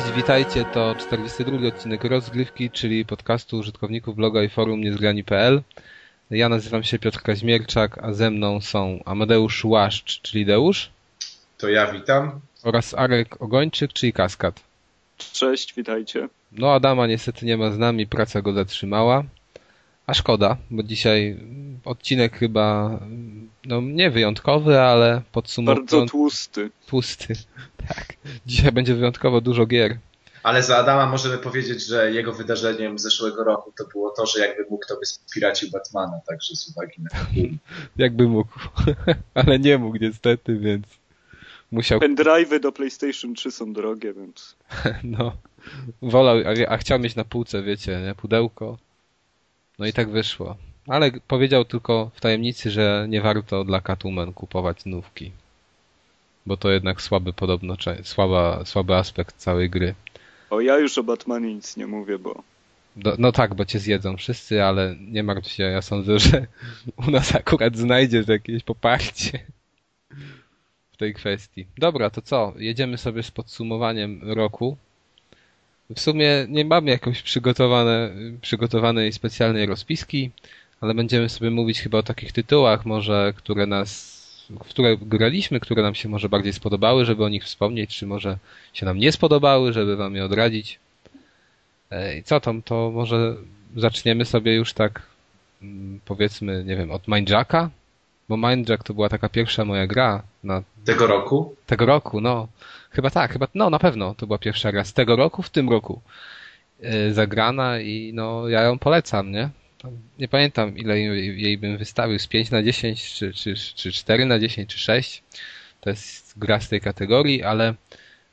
Cześć, witajcie, to 42 odcinek rozgrywki, czyli podcastu użytkowników bloga i forum niezgrani.pl. Ja nazywam się Piotr Kaźmierczak, a ze mną są Amadeusz Łaszcz, czyli Deusz. To ja witam. Oraz Arek Ogończyk, czyli Kaskad. Cześć, witajcie. No Adama niestety nie ma z nami, praca go zatrzymała. A szkoda, bo dzisiaj odcinek chyba no nie wyjątkowy, ale podsumowując... Bardzo tłusty. Tłusty, tak. Dzisiaj będzie wyjątkowo dużo gier. Ale za Adama możemy powiedzieć, że jego wydarzeniem zeszłego roku to było to, że jakby mógł, to by spiracił Batmana, także z uwagi na jakby mógł, ale nie mógł niestety, więc musiał... Pendrive'y do PlayStation 3 są drogie, więc... no, wolał, a, a chciał mieć na półce, wiecie, nie, pudełko. No i tak wyszło. Ale powiedział tylko w tajemnicy, że nie warto dla Catwoman kupować nówki. Bo to jednak słaby podobno, słaba, słaby aspekt całej gry. O, ja już o Batmanie nic nie mówię, bo... Do, no tak, bo cię zjedzą wszyscy, ale nie martw się, ja sądzę, że u nas akurat znajdziesz jakieś poparcie w tej kwestii. Dobra, to co? Jedziemy sobie z podsumowaniem roku. W sumie nie mamy jakoś przygotowane, przygotowanej specjalnej rozpiski, ale będziemy sobie mówić chyba o takich tytułach, może, które nas, w które graliśmy, które nam się może bardziej spodobały, żeby o nich wspomnieć, czy może się nam nie spodobały, żeby wam je odradzić. I co tam, to może zaczniemy sobie już tak, mm, powiedzmy, nie wiem, od Mindjacka? Bo Mindjack to była taka pierwsza moja gra na... Tego roku? Tego roku, no. Chyba tak, chyba, no na pewno to była pierwsza gra z tego roku, w tym roku yy, zagrana i no ja ją polecam, nie? Nie pamiętam ile jej bym wystawił, z 5 na 10, czy, czy, czy 4 na 10, czy 6. To jest gra z tej kategorii, ale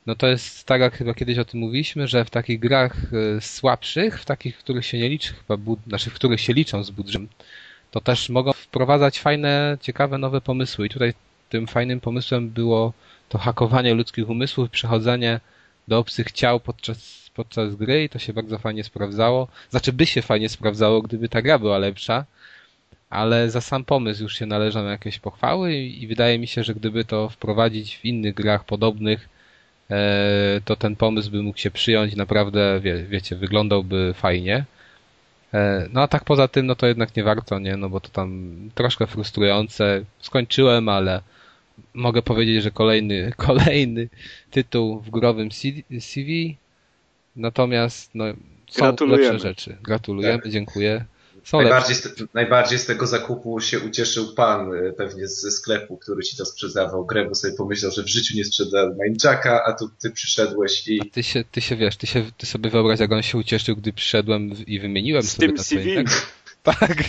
no to jest tak jak chyba kiedyś o tym mówiliśmy, że w takich grach słabszych, w takich, w których się nie liczy chyba, bud- znaczy w których się liczą z budżetem, to też mogą wprowadzać fajne, ciekawe, nowe pomysły. I tutaj tym fajnym pomysłem było to hakowanie ludzkich umysłów, przechodzenie do obcych ciał podczas, podczas gry i to się bardzo fajnie sprawdzało. Znaczy by się fajnie sprawdzało, gdyby ta gra była lepsza, ale za sam pomysł już się należą jakieś pochwały i, wydaje mi się, że gdyby to wprowadzić w innych grach podobnych, e, to ten pomysł by mógł się przyjąć, naprawdę, wie, wiecie, wyglądałby fajnie. E, no a tak poza tym, no to jednak nie warto, nie? No bo to tam troszkę frustrujące. Skończyłem, ale mogę powiedzieć, że kolejny, kolejny tytuł w growym CV. Natomiast no, są lepsze rzeczy. Gratulujemy, tak. dziękuję. Są najbardziej, z, najbardziej z tego zakupu się ucieszył pan pewnie ze sklepu, który ci to sprzedawał grę, bo sobie pomyślał, że w życiu nie sprzeda Mindjacka, a tu ty przyszedłeś i... A ty się, ty się wiesz, ty, się, ty sobie wyobraź, jak on się ucieszył, gdy przyszedłem i wymieniłem z sobie tym CV. Tak. tak.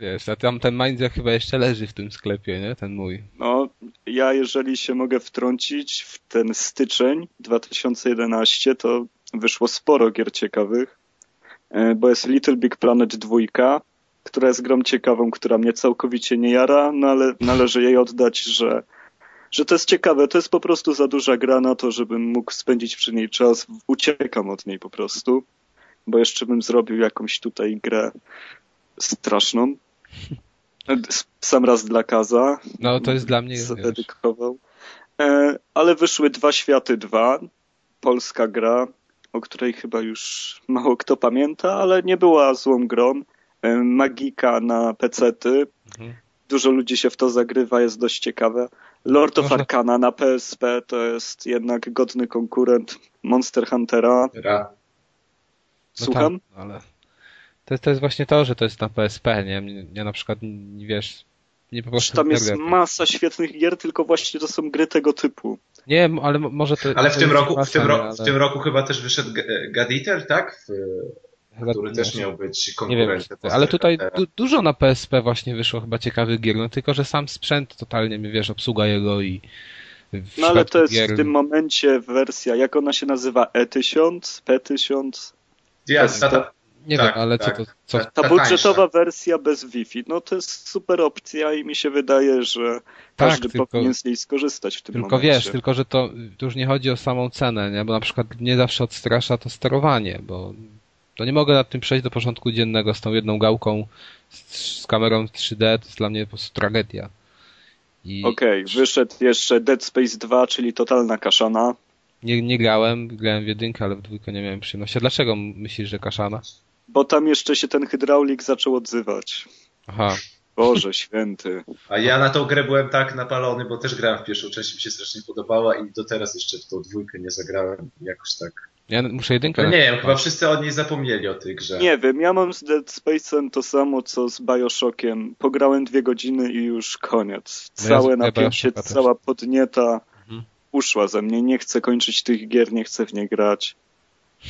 Wiesz, a tam ten Mindjack chyba jeszcze leży w tym sklepie, nie? Ten mój. No, ja jeżeli się mogę wtrącić w ten styczeń 2011, to wyszło sporo gier ciekawych, bo jest Little Big Planet 2, która jest grą ciekawą, która mnie całkowicie nie jara, no ale należy jej oddać, że, że to jest ciekawe. To jest po prostu za duża gra na to, żebym mógł spędzić przy niej czas. Uciekam od niej po prostu, bo jeszcze bym zrobił jakąś tutaj grę straszną. Sam raz dla Kaza. No, to jest dla mnie. Zadedykował. E, ale wyszły Dwa Światy 2. Polska gra, o której chyba już mało kto pamięta, ale nie była złą grą. E, magika na pecety. Mhm. Dużo ludzi się w to zagrywa, jest dość ciekawe. Lord of Arcana na PSP to jest jednak godny konkurent Monster Huntera. Ra. Słucham? No tak, ale to, to jest właśnie to, że to jest na PSP, nie? Ja na przykład, wiesz, nie po prostu... Tam jest masa świetnych gier, tylko właśnie to są gry tego typu. Nie, ale może to... Ale w tym, roku, masa, w, tym ro- ale... w tym roku chyba też wyszedł God Eater, tak? W, który też miał być konkurentem. Nie wiem, ale tutaj du- dużo na PSP właśnie wyszło chyba ciekawych gier, no tylko, że sam sprzęt totalnie, wiesz, obsługa jego i... No ale to jest gier... w tym momencie wersja, jak ona się nazywa? E1000? P1000? Ja, ta, nie tak, wiem, ale tak. co to... Co... Ta, ta budżetowa wersja bez Wi-Fi, no to jest super opcja i mi się wydaje, że tak, każdy tylko, powinien z niej skorzystać w tym tylko momencie. wiesz, tylko że to, to już nie chodzi o samą cenę, nie? bo na przykład mnie zawsze odstrasza to sterowanie, bo to nie mogę nad tym przejść do porządku dziennego z tą jedną gałką, z, z kamerą 3D, to jest dla mnie po prostu tragedia. I... Okej, okay, wyszedł jeszcze Dead Space 2, czyli totalna kaszana. Nie, nie grałem, grałem w jedynkę, ale w dwójkę nie miałem przyjemności. A dlaczego myślisz, że kaszana? Bo tam jeszcze się ten hydraulik zaczął odzywać. Aha. Boże święty. A ja na tą grę byłem tak napalony, bo też grałem w pierwszą część, mi się strasznie podobała i do teraz jeszcze w tą dwójkę nie zagrałem. Jakoś tak. Ja muszę jedynkę. No nie wiem, chyba wszyscy od niej zapomnieli o tej grze. Nie wiem, ja mam z Dead Space'em to samo co z Bioshockiem. Pograłem dwie godziny i już koniec. No ja Całe z- napięcie, cała podnieta Mhm. uszła ze mnie. Nie chcę kończyć tych gier, nie chcę w nie grać.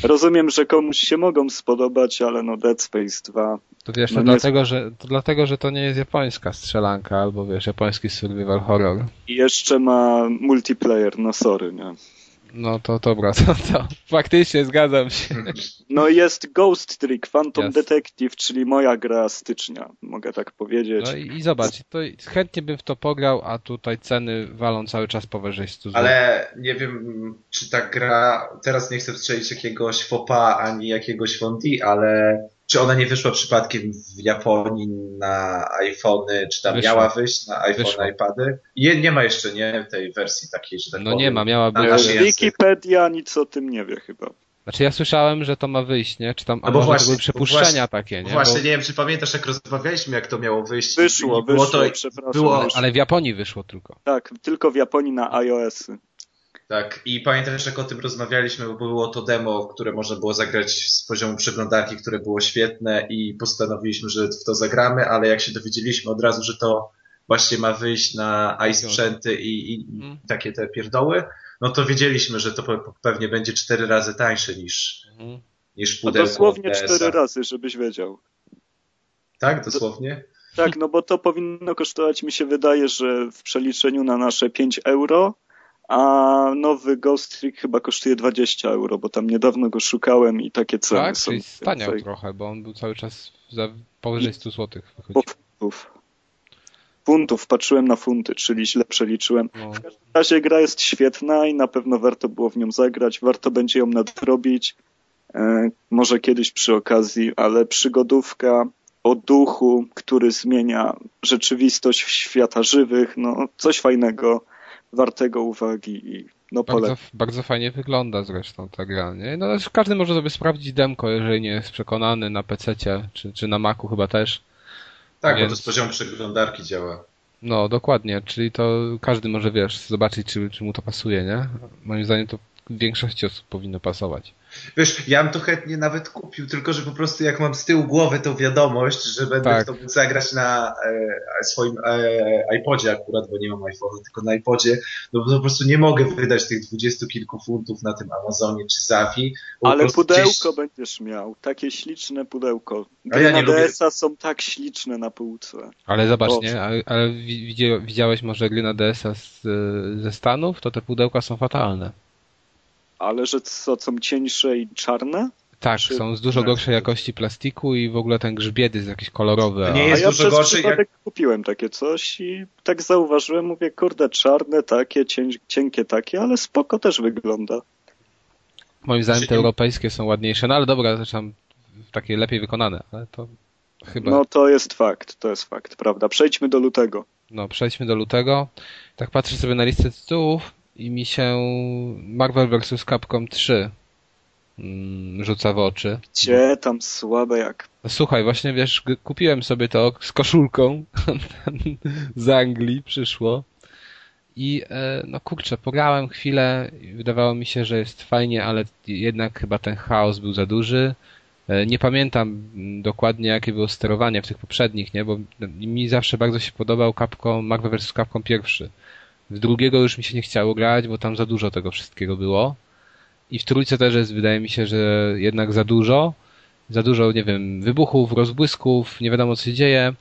Rozumiem, że komuś się mogą spodobać, ale no Dead Space 2. To wiesz, to, No dlatego, że, to dlatego, że to nie jest japońska strzelanka, albo wiesz, japoński survival horror. I jeszcze ma multiplayer, no sorry, nie. No to dobra, to, to faktycznie zgadzam się. No jest Ghost Trick, Phantom Jasne. Detective, czyli moja gra stycznia, mogę tak powiedzieć. No i, i zobacz, to chętnie bym w to pograł, a tutaj ceny walą cały czas powyżej 100 zł. Ale nie wiem, czy ta gra, teraz nie chcę strzelić jakiegoś fopa ani jakiegoś fondi, ale czy ona nie wyszła przypadkiem w Japonii na iPhony, czy tam Wyszła. miała wyjść na iPhone, Wyszła. iPady? Nie, nie ma jeszcze, nie, tej wersji takiej, że tak No powiem. nie ma, miała być. język. Wikipedia nic o tym nie wie chyba. Znaczy ja słyszałem, że to ma wyjść, nie? Czy tam, a No bo może właśnie- to były bo przypuszczenia właśnie- takie, nie? Właśnie, Bo, nie wiem, czy pamiętasz, jak rozmawialiśmy, jak to miało wyjść. Wyszło, było wyszło, to, przepraszam. było- ale w Japonii wyszło tylko. Tak, tylko w Japonii na iOS-y. Tak, i pamiętasz, jak o tym rozmawialiśmy, bo było to demo, które można było zagrać z poziomu przeglądarki, które było świetne i postanowiliśmy, że w to zagramy, ale jak się dowiedzieliśmy od razu, że to właśnie ma wyjść na iSprzęty i, i Mhm. takie te pierdoły, no to wiedzieliśmy, że to pe- pewnie będzie cztery razy tańsze niż, Mhm. niż A pudełko dosłownie DS-a. cztery razy, żebyś wiedział. Tak, dosłownie? Tak, no bo to powinno kosztować, mi się wydaje, że w przeliczeniu na nasze 5 euro, a nowy Ghost Trick chyba kosztuje 20 euro, bo tam niedawno go szukałem i takie ceny Tak, są. czyli staniał więcej. trochę, bo on był cały czas za powyżej 100 zł. Funtów. Funtów, patrzyłem na funty, czyli źle przeliczyłem. No, W razie gra jest świetna i na pewno warto było w nią zagrać, warto będzie ją nadrobić, e, może kiedyś przy okazji, ale przygodówka o duchu, który zmienia rzeczywistość świata żywych, no coś fajnego, wartego uwagi i no bardzo, bardzo fajnie wygląda zresztą ta gra, nie? No znaczy każdy może sobie sprawdzić demko, jeżeli nie jest przekonany na PC-cie, czy, czy na Macu chyba też. Tak, Więc- bo to z poziomu przeglądarki działa. No, dokładnie, czyli to każdy może, wiesz, zobaczyć, czy, czy mu to pasuje, nie? Moim zdaniem to większości osób powinno pasować. Wiesz, ja bym to chętnie nawet kupił, tylko że po prostu jak mam z tyłu głowy tą wiadomość, że będę Tak. to mógł zagrać na e, swoim e, iPodzie akurat, bo nie mam iPhone'a, tylko na iPodzie, no bo po prostu nie mogę wydać tych dwudziestu kilku funtów na tym Amazonie czy po Ale pudełko gdzieś- będziesz miał, takie śliczne pudełko. A Gry ja na nie lubię- DS-a są tak śliczne na półce. Ale zobacz, Boże. nie? Ale, ale widziałeś może gry na DS-a z, e, ze Stanów? To te pudełka są fatalne. Ale że co, są cieńsze i czarne? Tak, Czy- są z dużo Tak. gorszej jakości plastiku i w ogóle ten grzbiet jest jakiś kolorowy. To nie a- jest A ja dużo przez gorsze, przypadek kupiłem takie coś i tak zauważyłem, mówię, kurde, czarne takie, cień, cienkie takie, ale spoko też wygląda. Moim zdaniem te Czyli- europejskie są ładniejsze, no ale dobra, zresztą takie lepiej wykonane, ale to chyba... No to jest fakt, to jest fakt, prawda. Przejdźmy do lutego. No, przejdźmy do lutego. Tak patrzę sobie na listę tytułów i mi się Marvel vs. Capcom 3 mm, rzuca w oczy. Gdzie tam słabe jak... Słuchaj, właśnie wiesz, kupiłem sobie to z koszulką z Anglii, przyszło. I e, no kurczę, pograłem chwilę i wydawało mi się, że jest fajnie, ale jednak chyba ten chaos był za duży. E, Nie pamiętam dokładnie, jakie było sterowanie w tych poprzednich, nie? Bo mi zawsze bardzo się podobał Capcom, Marvel vs. Capcom pierwszy. W drugiego już mi się nie chciało grać, bo tam za dużo tego wszystkiego było. I w trójce też jest, wydaje mi się, że jednak za dużo. Za dużo, nie wiem, wybuchów, rozbłysków, nie wiadomo co się dzieje.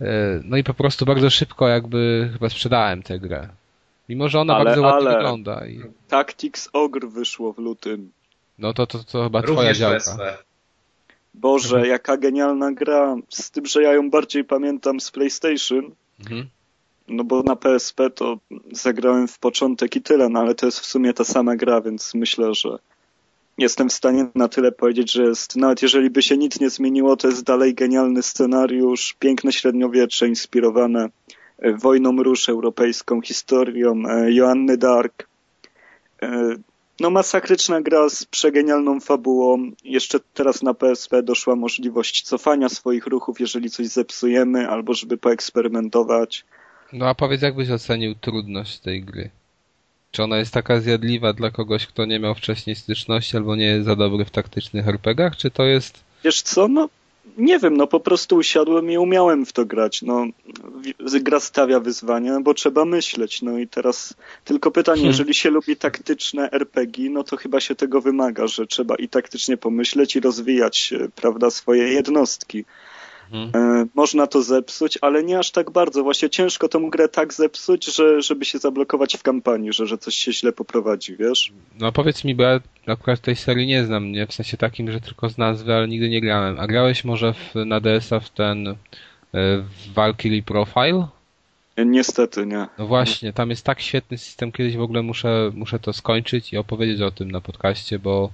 E, No i po prostu bardzo szybko jakby chyba sprzedałem tę grę. Mimo, że ona Ale- bardzo ładnie ale- wygląda. I, Tactics Ogre wyszło w lutym. no to, to, to chyba twoja Również działka. wezmę. Boże, Mhm. jaka genialna gra. Z tym, że ja ją bardziej pamiętam z PlayStation, Mhm. No bo na PSP to zagrałem w początek i tyle, no ale to jest w sumie ta sama gra, więc myślę, że jestem w stanie na tyle powiedzieć, że jest, nawet jeżeli by się nic nie zmieniło, to jest dalej genialny scenariusz, piękne średniowiecze inspirowane e, wojną róż europejską, historią e, Joanny Dark. E, no masakryczna gra z przegenialną fabułą. Jeszcze teraz na PSP doszła możliwość cofania swoich ruchów, jeżeli coś zepsujemy, albo żeby poeksperymentować. No a powiedz, jak byś ocenił trudność tej gry? Czy ona jest taka zjadliwa dla kogoś, kto nie miał wcześniej styczności albo nie jest za dobry w taktycznych RPGach, czy to jest... Wiesz co, no nie wiem, no po prostu usiadłem i umiałem w to grać. No, gra stawia wyzwania, bo trzeba myśleć. No i teraz tylko pytanie, hmm. jeżeli się lubi taktyczne RPG, no to chyba się tego wymaga, że trzeba i taktycznie pomyśleć i rozwijać, prawda, swoje jednostki. Mhm. E, można to zepsuć, ale nie aż tak bardzo. Właśnie ciężko tą grę tak zepsuć, że, żeby się zablokować w kampanii, że, że coś się źle poprowadzi, wiesz? No powiedz mi, bo ja akurat tej serii nie znam, nie? W sensie takim, że tylko z nazwy, ale nigdy nie grałem. A grałeś może w, na DS-a w ten e, Valkyrie Profile? E, niestety nie. No właśnie, tam jest tak świetny system, kiedyś w ogóle muszę, muszę to skończyć i opowiedzieć o tym na podcaście, bo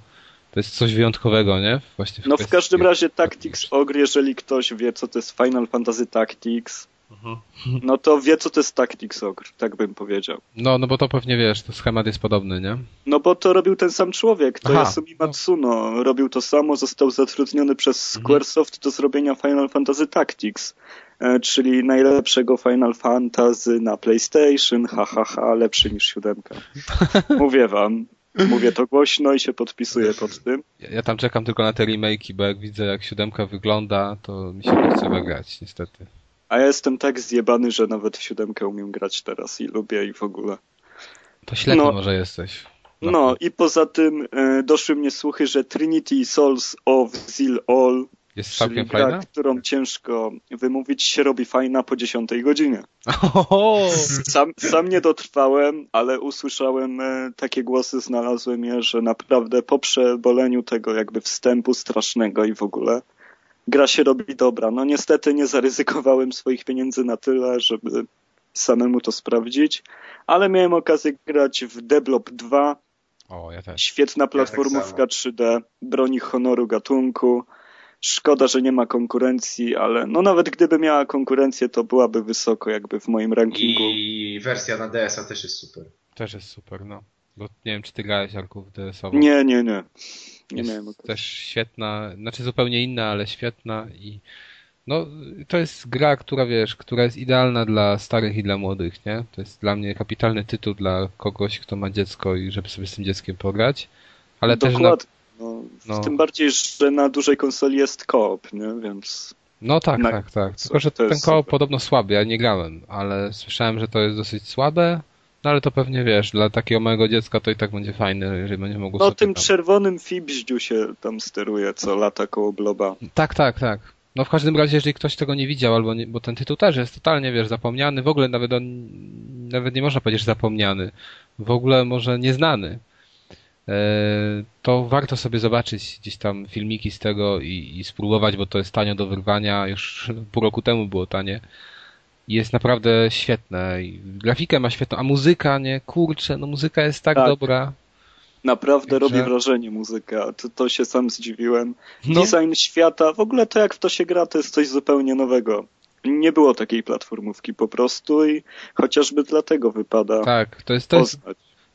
to jest coś wyjątkowego, nie? Właśnie w no w każdym razie Tactics Ogre, jeżeli ktoś wie, co to jest Final Fantasy Tactics, mhm. no to wie, co to jest Tactics Ogre, tak bym powiedział. No, no bo to pewnie wiesz, to schemat jest podobny, nie? No bo to robił ten sam człowiek, to jest Yasumi Matsuno. No. Robił to samo, został zatrudniony przez mhm. Squaresoft do zrobienia Final Fantasy Tactics e, czyli najlepszego Final Fantasy na PlayStation, ha, ha, ha, lepszy niż siódemka. Mówię wam. Mówię to głośno i się podpisuję pod tym. Ja, ja tam czekam tylko na te remake'i, bo jak widzę jak siódemka wygląda, to mi się nie chce grać, niestety. A ja jestem tak zjebany, że nawet w siódemkę umiem grać teraz i lubię i w ogóle. To ślepy no, może jesteś. No, no i poza tym e, doszły mnie słuchy, że Trinity Souls of Zeal All jest Czyli całkiem gra, fajna? którą ciężko wymówić, się robi fajna po dziesiątej godzinie. Sam, sam nie dotrwałem, ale usłyszałem e, takie głosy, znalazłem je, że naprawdę po przeboleniu tego jakby wstępu strasznego i w ogóle gra się robi dobra. No niestety nie zaryzykowałem swoich pieniędzy na tyle, żeby samemu to sprawdzić, ale miałem okazję grać w Deblop 2. O, ja też. Świetna platformówka ja tak 3D, broni honoru gatunku. Szkoda, że nie ma konkurencji, ale no nawet gdyby miała konkurencję, to byłaby wysoko jakby w moim rankingu. I wersja na DS-a też jest super. Też jest super, no. Bo nie wiem, czy ty grałeś Arku w DS-ową. Nie, nie, nie. Nie jest miałem też świetna, znaczy zupełnie inna, ale świetna i no, to jest gra, która wiesz, która jest idealna dla starych i dla młodych, nie? To jest dla mnie kapitalny tytuł dla kogoś, kto ma dziecko i żeby sobie z tym dzieckiem pograć. Ale Dokładnie. też no, no. Tym bardziej, że na dużej konsoli jest koop, nie? Więc... No tak, na... tak, tak. Tylko, że ten koop podobno słaby, ja nie grałem, ale słyszałem, że to jest dosyć słabe, no ale to pewnie wiesz, dla takiego małego dziecka to i tak będzie fajne, jeżeli będzie mogło No tym tam... czerwonym fibździu się tam steruje, co lata koło bloba. Tak, tak, tak. No w każdym razie, jeżeli ktoś tego nie widział, albo nie, bo ten tytuł też jest totalnie, wiesz, zapomniany, w ogóle nawet on, nawet nie można powiedzieć, że zapomniany, w ogóle może nieznany. E, to warto sobie zobaczyć gdzieś tam filmiki z tego i, i spróbować, bo to jest tanio do wyrwania. Już pół roku temu było tanie. Jest naprawdę świetne. I grafikę ma świetną, a muzyka, nie? Kurczę, no muzyka jest tak, tak. dobra. Naprawdę Także... robi wrażenie muzyka. To, to się sam zdziwiłem. No. Design świata, w ogóle to jak w to się gra, to jest coś zupełnie nowego. Nie było takiej platformówki po prostu i chociażby dlatego wypada. Tak, to jest, to jest,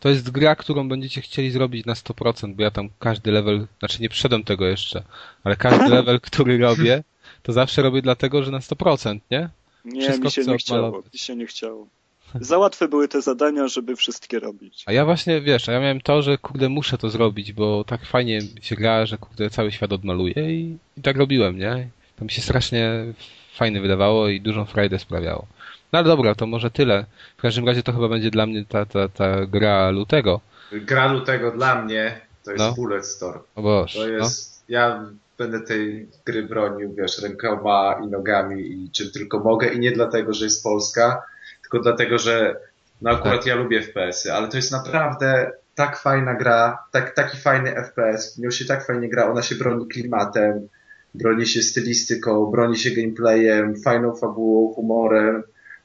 to jest gra, którą będziecie chcieli zrobić na 100%, bo ja tam każdy level, znaczy nie przyszedłem tego jeszcze, ale każdy level, który robię, to zawsze robię dlatego, że na 100%, nie? Nie, Wszystko mi się nie chciało, mi się nie chciało. Za łatwe były te zadania, żeby wszystkie robić. A ja właśnie, wiesz, a ja miałem to, że kurde muszę to zrobić, bo tak fajnie się gra, że kurde cały świat odmaluję i, i tak robiłem, nie? To mi się strasznie fajne wydawało i dużą frajdę sprawiało. No ale dobra, to może tyle. W każdym razie to chyba będzie dla mnie ta, ta, ta gra lutego. Gra lutego dla mnie to jest no. Bullet Storm. O Boże, to jest, no. ja będę tej gry bronił, wiesz, rękoma i nogami i czym tylko mogę i nie dlatego, że jest Polska, tylko dlatego, że no akurat tak. ja lubię FPS-y, ale to jest naprawdę tak fajna gra, tak, taki fajny FPS, w nią się tak fajnie gra, ona się broni klimatem, broni się stylistyką, broni się gameplayem, fajną fabułą, humorem,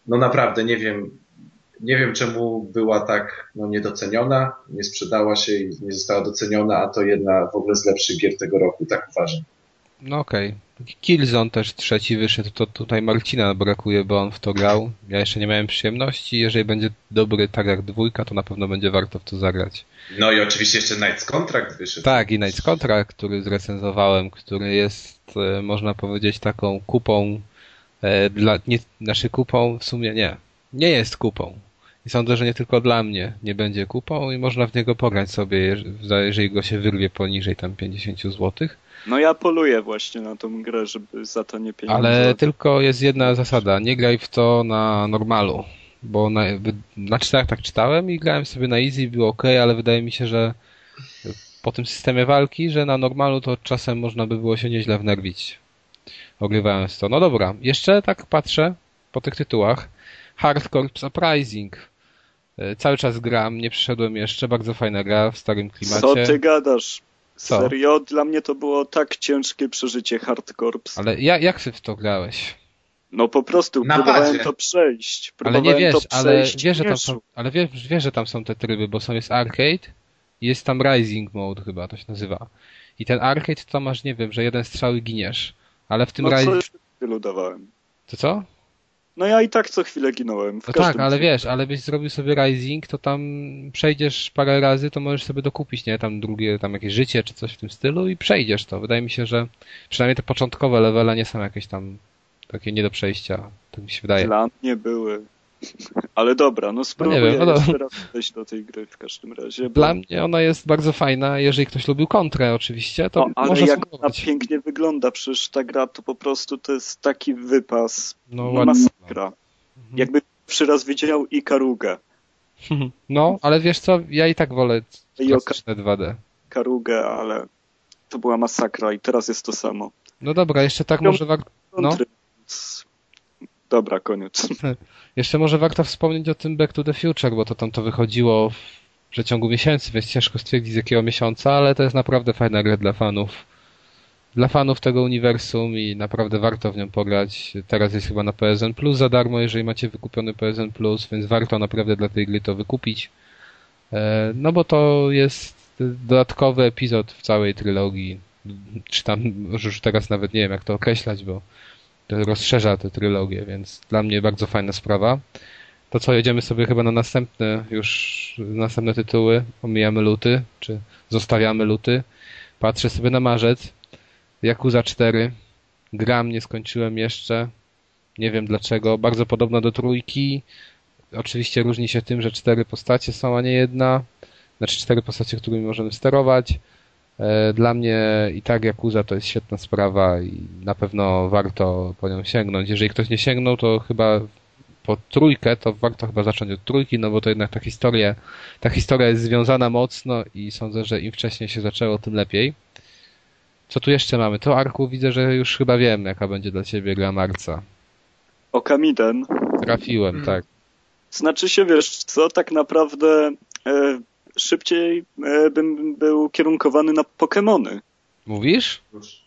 no naprawdę nie wiem, nie wiem czemu była tak no, niedoceniona, nie sprzedała się i nie została doceniona, a to jedna w ogóle z lepszych gier tego roku, tak uważam. No okej. Okay. Killzone też trzeci wyszedł, to tutaj Marcina brakuje, bo on w to grał. Ja jeszcze nie miałem przyjemności. Jeżeli będzie dobry tak jak dwójka, to na pewno będzie warto w to zagrać. No i oczywiście jeszcze Knights Contract wyszedł. Tak, i Knights Contract, który zrecenzowałem, który jest, e, można powiedzieć, taką kupą dla, nie, znaczy kupą w sumie nie. Nie jest kupą. I sądzę, że nie tylko dla mnie nie będzie kupą i można w niego pograć sobie, jeżeli go się wyrwie poniżej tam 50 złotych. No ja poluję właśnie na tą grę, żeby za to nie pieniądze. Ale tylko jest jedna zasada, nie graj w to na normalu, bo na, na czterech tak czytałem i grałem sobie na easy, było ok, ale wydaje mi się, że po tym systemie walki, że na normalu to czasem można by było się nieźle wnerwić ogrywając to. No dobra, jeszcze tak patrzę po tych tytułach. Hardcore Uprising. E, cały czas gram, nie przyszedłem jeszcze, bardzo fajna gra w starym klimacie. Co ty gadasz? Co? Serio? Dla mnie to było tak ciężkie przeżycie Hardcore. Ale ja, jak ty w to grałeś? No po prostu Na próbowałem padzie. to przejść. Próbowałem ale nie wiesz, ale wiesz, że tam są, ale wiesz, wiesz, że tam są te tryby, bo są jest arcade i jest tam Rising Mode chyba, to się nazywa. I ten arcade to masz, nie wiem, że jeden strzał i giniesz. Ale w tym no, Rising... tylu dawałem. To co? No ja i tak co chwilę ginąłem. no tak, ale wiesz, ale byś zrobił sobie Rising, to tam przejdziesz parę razy, to możesz sobie dokupić, nie? Tam drugie, tam jakieś życie czy coś w tym stylu i przejdziesz to. Wydaje mi się, że przynajmniej te początkowe levele nie są jakieś tam takie nie do przejścia. Tak mi się wydaje. Dla mnie były. Ale dobra, no spróbuję no wiem, no jeszcze raz wejść do tej gry w każdym razie. Bo... Dla mnie ona jest bardzo fajna. Jeżeli ktoś lubił kontrę oczywiście, to no, ale może jak ona pięknie wygląda, przecież ta gra to po prostu to jest taki wypas. No, no masakra. Mhm. Jakby przy raz widział Karugę. No, ale wiesz co, ja i tak wolę klasyczne 2D. Karugę, ale to była masakra i teraz jest to samo. No dobra, jeszcze tak może... No. Dobra, koniec. Jeszcze może warto wspomnieć o tym Back to the Future, bo to tam to wychodziło w przeciągu miesięcy, więc ciężko stwierdzić z jakiego miesiąca, ale to jest naprawdę fajna gra dla fanów. Dla fanów tego uniwersum i naprawdę warto w nią pograć. Teraz jest chyba na PSN Plus za darmo, jeżeli macie wykupiony PSN Plus, więc warto naprawdę dla tej gry to wykupić. E, no bo to jest dodatkowy epizod w całej trylogii. Czy tam, już teraz nawet nie wiem jak to określać, bo rozszerza tę trylogię, więc dla mnie bardzo fajna sprawa. To co, jedziemy sobie chyba na następne już, następne tytuły, omijamy luty, czy zostawiamy luty. Patrzę sobie na marzec, Yakuza 4, gram, nie skończyłem jeszcze, nie wiem dlaczego, bardzo podobna do trójki, oczywiście różni się tym, że cztery postacie są, a nie jedna, znaczy cztery postacie, którymi możemy sterować, dla mnie i tak Yakuza to jest świetna sprawa i na pewno warto po nią sięgnąć. Jeżeli ktoś nie sięgnął, to chyba po trójkę, to warto chyba zacząć od trójki, no bo to jednak ta historia, ta historia jest związana mocno i sądzę, że im wcześniej się zaczęło, tym lepiej. Co tu jeszcze mamy? To Arku widzę, że już chyba wiem, jaka będzie dla ciebie gra marca. Okamiden. Trafiłem, hmm. tak. Znaczy się, wiesz co, tak naprawdę e, szybciej e, bym był kierunkowany na Pokémony. Mówisz?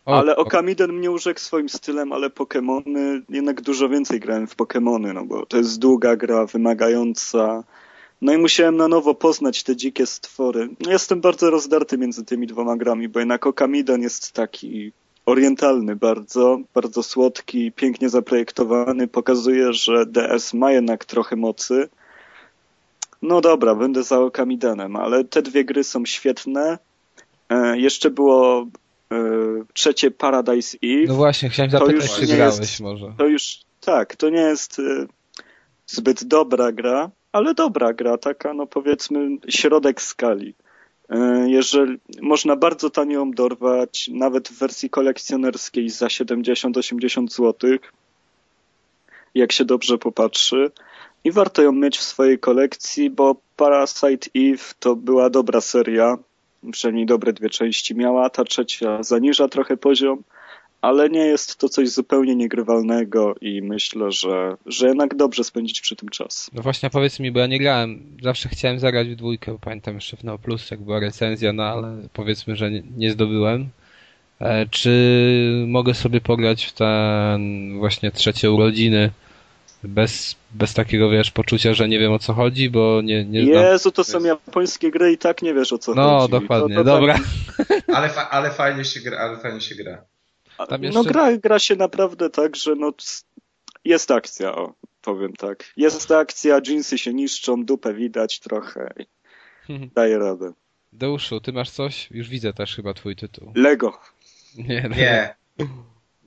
O, ale Okamiden mnie urzekł swoim stylem, ale Pokémony, jednak dużo więcej grałem w Pokémony, no bo to jest długa gra, wymagająca. No i musiałem na nowo poznać te dzikie stwory. No jestem bardzo rozdarty między tymi dwoma grami, bo jednak Okamiden jest taki orientalny bardzo, bardzo słodki, pięknie zaprojektowany, pokazuje, że DS ma jednak trochę mocy, no dobra, będę za Okamidenem, ale te dwie gry są świetne. E, jeszcze było e, trzecie Paradise Eve. No właśnie, chciałem zapytać, czy grałeś jest, może. To już, tak, to nie jest e, zbyt dobra gra, ale dobra gra, taka no powiedzmy środek skali. E, jeżeli można bardzo tanio dorwać, nawet w wersji kolekcjonerskiej za 70-80 zł, jak się dobrze popatrzy i warto ją mieć w swojej kolekcji, bo Parasite Eve to była dobra seria, przynajmniej dobre dwie części miała, ta trzecia zaniża trochę poziom, ale nie jest to coś zupełnie niegrywalnego i myślę, że, że jednak dobrze spędzić przy tym czas. No właśnie, powiedz mi, bo ja nie grałem, zawsze chciałem zagrać w dwójkę, pamiętam jeszcze w No Plus, jak była recenzja, no ale powiedzmy, że nie, nie zdobyłem. E, czy mogę sobie pograć w ten właśnie trzecie urodziny bez, bez takiego, wiesz, poczucia, że nie wiem o co chodzi, bo nie... nie Jezu, to są japońskie gry i tak nie wiesz o co no, chodzi. No, dokładnie, to, to dobra. Tak... Ale, fa ale fajnie się gra, ale fajnie się gra. Tam No jeszcze... gra, gra się naprawdę tak, że no jest akcja, o, powiem tak. Jest akcja, jeansy się niszczą, dupę widać trochę. Daje radę. Deuszu, ty masz coś? Już widzę też chyba twój tytuł. Lego. Nie, Nie.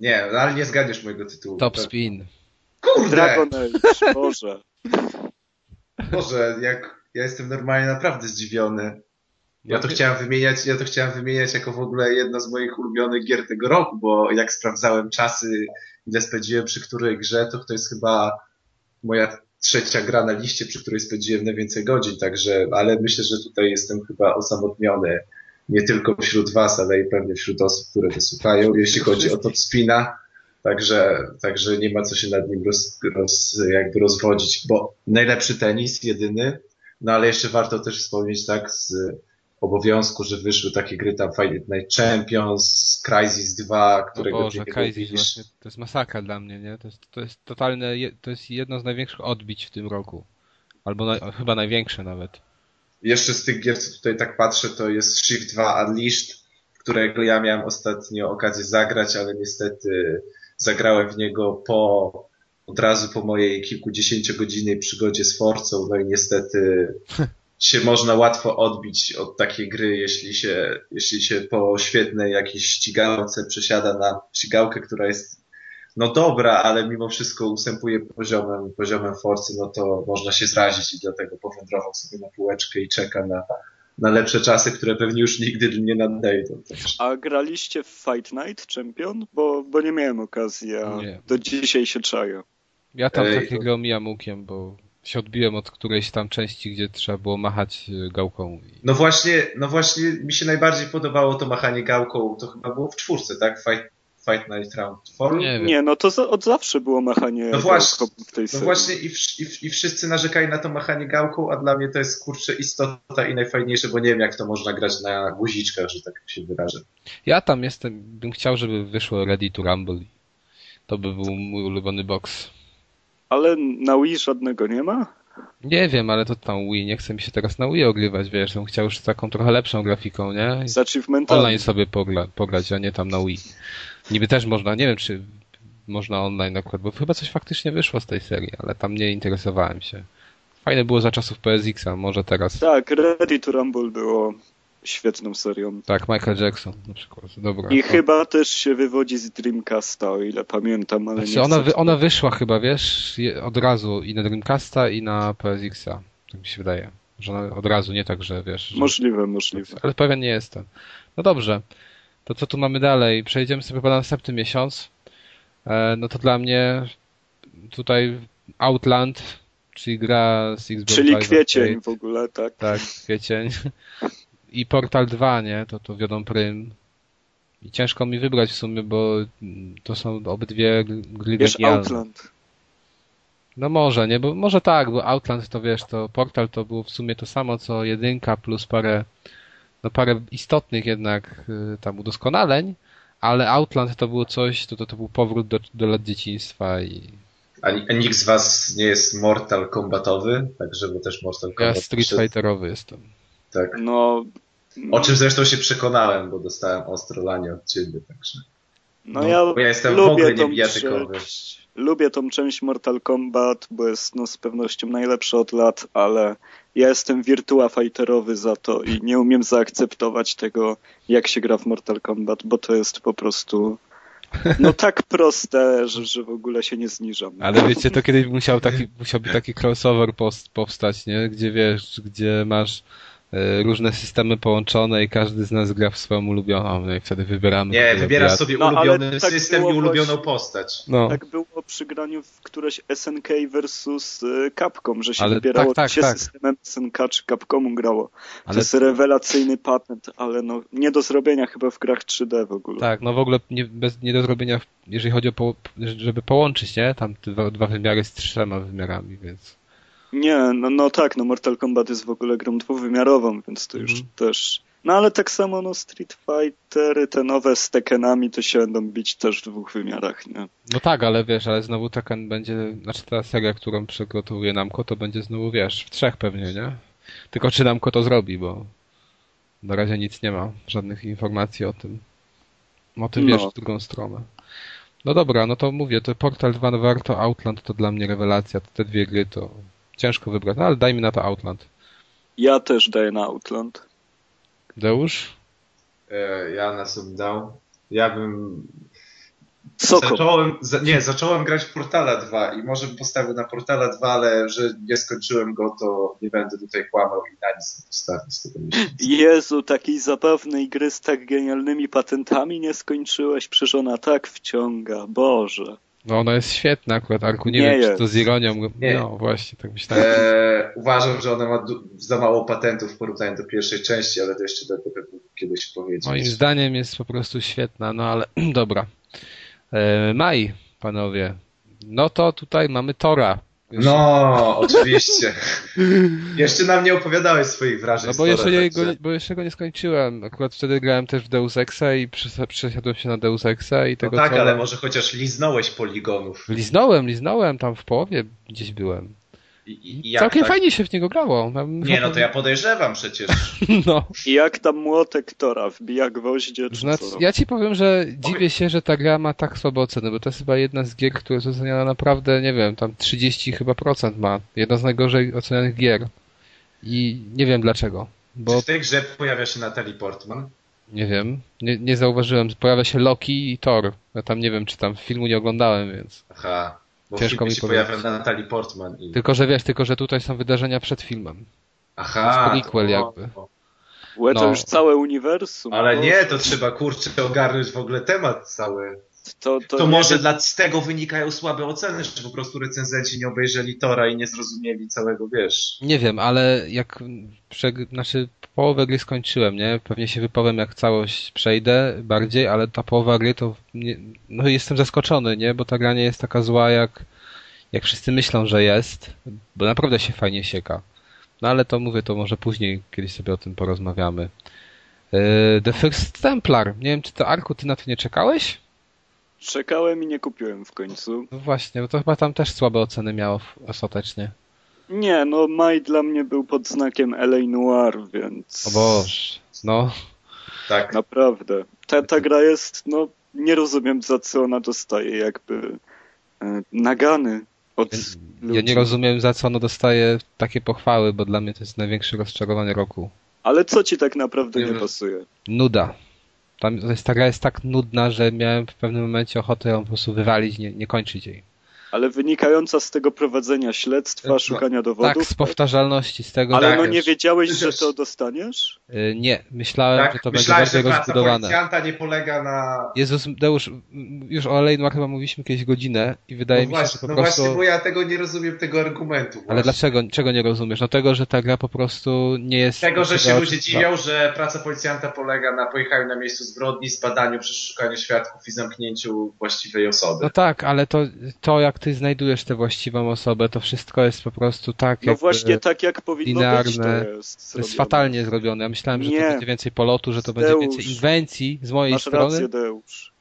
Nie, no ale nie zgadniesz mojego tytułu. Top Spin. Kurde! Dragon Age, Boże. Boże, jak ja jestem normalnie naprawdę zdziwiony. Ja to chciałem wymieniać, ja to chciałem wymieniać jako w ogóle jedno z moich ulubionych gier tego roku, bo jak sprawdzałem czasy, ile spędziłem przy której grze, to to jest chyba moja trzecia gra na liście, przy której spędziłem najwięcej godzin, także, ale myślę, że tutaj jestem chyba osamotniony nie tylko wśród was, ale i pewnie wśród osób, które to słuchają, jeśli chodzi o Top Spina. Także, także nie ma co się nad nim roz, roz, jakby rozwodzić, bo najlepszy tenis, jedyny, no ale jeszcze warto też wspomnieć tak z obowiązku, że wyszły takie gry tam Fight Night Champions, Crysis 2, O którego Boże, ty nie Crysis właśnie, to jest masakra dla mnie, nie? To jest, to jest totalne, to jest jedno z największych odbić w tym roku. Albo na, chyba największe nawet. Jeszcze z tych gier, co tutaj tak patrzę, to jest Shift 2 Unleashed, którego ja miałem ostatnio okazję zagrać, ale niestety zagrałem w niego po, od razu po mojej kilkudziesięciogodzinnej przygodzie z Forcą, no i niestety się można łatwo odbić od takiej gry, jeśli się, jeśli się po świetnej jakiejś ścigałce przesiada na ścigałkę, która jest no dobra, ale mimo wszystko ustępuje poziomem, poziomem Forcy, no to można się zrazić i dlatego powędrował sobie na półeczkę i czeka na, na lepsze czasy, które pewnie już nigdy nie nadejdą. A graliście w Fight Night Champion? Bo, bo nie miałem okazji, a Nie. do dzisiaj się czaję. Ja tam Ej, takie to- łukiem, bo się odbiłem od którejś tam części, gdzie trzeba było machać y, gałką. No właśnie, no właśnie mi się najbardziej podobało to machanie gałką, to chyba było w czwórce, tak? Fight, Fight Night Round 4? Nie. Nie, no to za, od zawsze było machanie No właśnie, gałką w tej No serii. właśnie i, wsz- i, w- i wszyscy narzekali na to machanie gałką, a dla mnie to jest kurczę istota i najfajniejsze, bo nie wiem jak to można grać na guziczkach, że tak się wyrażę. Ja tam jestem, bym chciał, żeby wyszło Ready to Rumble. To by był mój ulubiony box. Ale na Wii żadnego nie ma? Nie wiem, ale to tam Wii, nie chce mi się teraz na Wii ogrywać, wiesz, bym chciał już z taką trochę lepszą grafiką, nie? Z achievementami. Online sobie pogla- pograć, a nie tam na Wii. Niby też można, nie wiem czy można online akurat, bo chyba coś faktycznie wyszło z tej serii, ale tam nie interesowałem się. Fajne było za czasów PSX-a, może teraz. Tak, Ready to Rumble było świetną serią. Tak, Michael Jackson na przykład. Dobra. I to- chyba też się wywodzi z Dreamcasta, o ile pamiętam, ale Znaczy nie ona, wy, ona wyszła chyba, wiesz, od razu i na Dreamcasta i na PSX-a. Tak mi się wydaje. Że ona od razu, nie tak, że wiesz. Że... Możliwe, możliwe. Ale pewien nie jestem. No dobrze. To co tu mamy dalej? Przejdziemy sobie po następny miesiąc. E, no to dla mnie tutaj Outland, czyli gra z Xbox Czyli Live kwiecień w ogóle, tak? Tak, kwiecień. I Portal 2, nie? To, to wiodą prym. I ciężko mi wybrać w sumie, bo to są obydwie gry Wiesz, genialne. Outland. No może, nie? Bo może tak, bo Outland to wiesz, to Portal to było w sumie to samo co jedynka plus parę, no parę istotnych jednak y, tam udoskonaleń, ale Outland to było coś, to, to, to był powrót do, do lat dzieciństwa i A, a nikt z was nie jest Mortal Kombatowy, także bo też Mortal ja Kombat Street przyszedł, Fighterowy jestem. Tak. No, O czym zresztą się przekonałem, bo dostałem ostro lanie od ciebie, także. no, no, ja Bo ja jestem w ogóle lubię tą część. Lubię tą część Mortal Kombat, bo jest no, z pewnością najlepsza od lat, ale ja jestem Virtua Fighterowy za to i nie umiem zaakceptować tego, jak się gra w Mortal Kombat, bo to jest po prostu no tak proste, że, że w ogóle się nie zniżam. Ale wiecie, to kiedyś musiał taki, musiałby taki crossover post, powstać, nie? Gdzie wiesz, gdzie masz różne systemy połączone i każdy z nas gra w swoją ulubioną, no i wtedy wybieramy. Nie, sobie wybierasz sobie No, ulubiony tak system i ulubioną właśnie- postać. No. Tak było przy graniu w któreś SNK versus y, Capcom, że się Ale wybierało, tak, tak, się tak. systemem SNK czy Capcomu grało. To Ale jest rewelacyjny patent, ale no nie do zrobienia chyba w grach 3D w ogóle. Tak, no w ogóle nie, bez, nie do zrobienia, jeżeli chodzi o, po, żeby połączyć, nie? Tam te dwa, dwa wymiary z trzema wymiarami, więc. Nie, no, no tak, no Mortal Kombat jest w ogóle grą dwuwymiarową, więc to już Mhm. też... No ale tak samo no Street Fightery, te nowe z Tekkenami, to się będą bić też w dwóch wymiarach, nie? No tak, ale wiesz, ale znowu Tekken będzie, znaczy ta seria, którą przygotowuje Namco, to będzie znowu, wiesz, w trzech pewnie, nie? Tylko czy Namco to zrobi, bo na razie nic nie ma, żadnych informacji o tym. No ty wiesz w drugą stronę. No dobra, no to mówię, to Portal 2 warto, Outland to dla mnie rewelacja, te dwie gry to ciężko wybrać, no ale dajmy na to Outland. Ja też daję na Outland. Deusz? E, ja na dał. Ja bym Soko. Zacząłem, za, nie, zacząłem grać w Portala 2 i może bym postawił na Portala 2, ale że nie skończyłem go, to nie będę tutaj kłamał i na nic nie postawię z tego miesiąca. Jezu, takiej zabawnej gry z tak genialnymi patentami nie skończyłeś? Przecież ona tak wciąga, Boże. No ona jest świetna akurat, Arku, nie, Nie wiem jest. czy to z ironią. Nie. No właśnie, tak myślałem. E, uważam, że ona ma za mało patentów w porównaniu do pierwszej części, ale to jeszcze będę kiedyś powiedzieć. Moim zdaniem jest po prostu świetna, no ale dobra. E, Maj, panowie. No to tutaj mamy Tora. Już- No, oczywiście. jeszcze nam nie opowiadałeś swoich wrażeń. No bo jeszcze, nie, go, bo jeszcze go nie skończyłem. Akurat wtedy grałem też w Deus Exa i przes- przesiadłem się na Deus Exa i No tego tak, co... ale może chociaż liznąłeś poligonów. Liznąłem, liznąłem, tam w połowie gdzieś byłem. I, i, Całkiem tak? fajnie się w niego grało. Nie, no to ja podejrzewam przecież. No. I jak tam młotek Tora wbija gwoździe, czy Znaczy, co? ja ci powiem, że dziwię się, że ta gra ma tak słabe oceny, bo to jest chyba jedna z gier, która jest oceniana naprawdę, nie wiem, tam 30 chyba procent ma. Jedna z najgorzej ocenianych gier. I nie wiem dlaczego. Bo Czy w tej grze pojawia się Natalie Portman? nie wiem, nie, nie zauważyłem. Pojawia się Loki i Thor. Ja tam nie wiem, czy tam filmu nie oglądałem, więc. Aha. Bo Ciężko mi się powiedzieć. pojawia Natalie Portman. I... Tylko, że wiesz, tylko, że tutaj są wydarzenia przed filmem. Aha. to jest prequel to- jakby. Łe, to no. już całe uniwersum. Ale Boże. nie, to trzeba kurczę ogarnąć w ogóle temat cały. To, to, To może dla, z tego wynikają słabe oceny, że po prostu recenzenci nie obejrzeli Tora i nie zrozumieli całego, wiesz. Nie wiem, ale jak przeg- znaczy połowę gry skończyłem, nie? Pewnie się wypowiem jak całość przejdę bardziej, ale ta połowa gry to nie, no jestem zaskoczony, nie? Bo ta gra nie jest taka zła jak jak wszyscy myślą, że jest, bo naprawdę się fajnie sieka. No ale to mówię, to może później kiedyś sobie o tym porozmawiamy. Yy, The First Templar. Nie wiem, czy to Arku, ty na to nie czekałeś? Czekałem i nie kupiłem w końcu. No właśnie, bo to chyba tam też słabe oceny miało ostatecznie. Nie, no Maj dla mnie był pod znakiem LA Noir, więc... O Boże. No, Tak. Naprawdę. Ta, ta gra jest, no, nie rozumiem za co ona dostaje jakby e, nagany od ludzi. Ja nie rozumiem, za co ono dostaje takie pochwały, bo dla mnie to jest największe rozczarowanie roku. Ale co ci tak naprawdę Nie nie pasuje? Nuda. Tam ta gra jest tak nudna, że miałem w pewnym momencie ochotę ją po prostu wywalić, nie, nie kończyć jej. Ale wynikająca z tego prowadzenia śledztwa, No, szukania dowodów. Tak, z powtarzalności, z tego, Ale Tak, no nie wiedziałeś, że to dostaniesz? y, nie, myślałem, że Tak, to będzie myślałem, że bardziej praca rozbudowane. policjanta nie polega na... Jezus, Deusz, już o Lane chyba mówiliśmy kiedyś godzinę i wydaje No mi się, że właśnie, po no prostu... właśnie, bo ja tego nie rozumiem, tego argumentu. Ale właśnie. dlaczego, czego nie rozumiesz? No tego, że ta gra po prostu nie jest... Tego, że się ludzie dziwią, że praca policjanta polega na pojechaniu na miejscu zbrodni, zbadaniu, przeszukaniu świadków i zamknięciu właściwej osoby. No tak, ale to, to jak ty znajdujesz tę właściwą osobę, to wszystko jest po prostu tak, No właśnie tak jak powinno być to linearne. jest. To jest fatalnie zrobione. Ja myślałem, że Nie. to będzie więcej polotu, że to będzie Deusz. więcej inwencji z mojej Masz strony. rację, Deusz.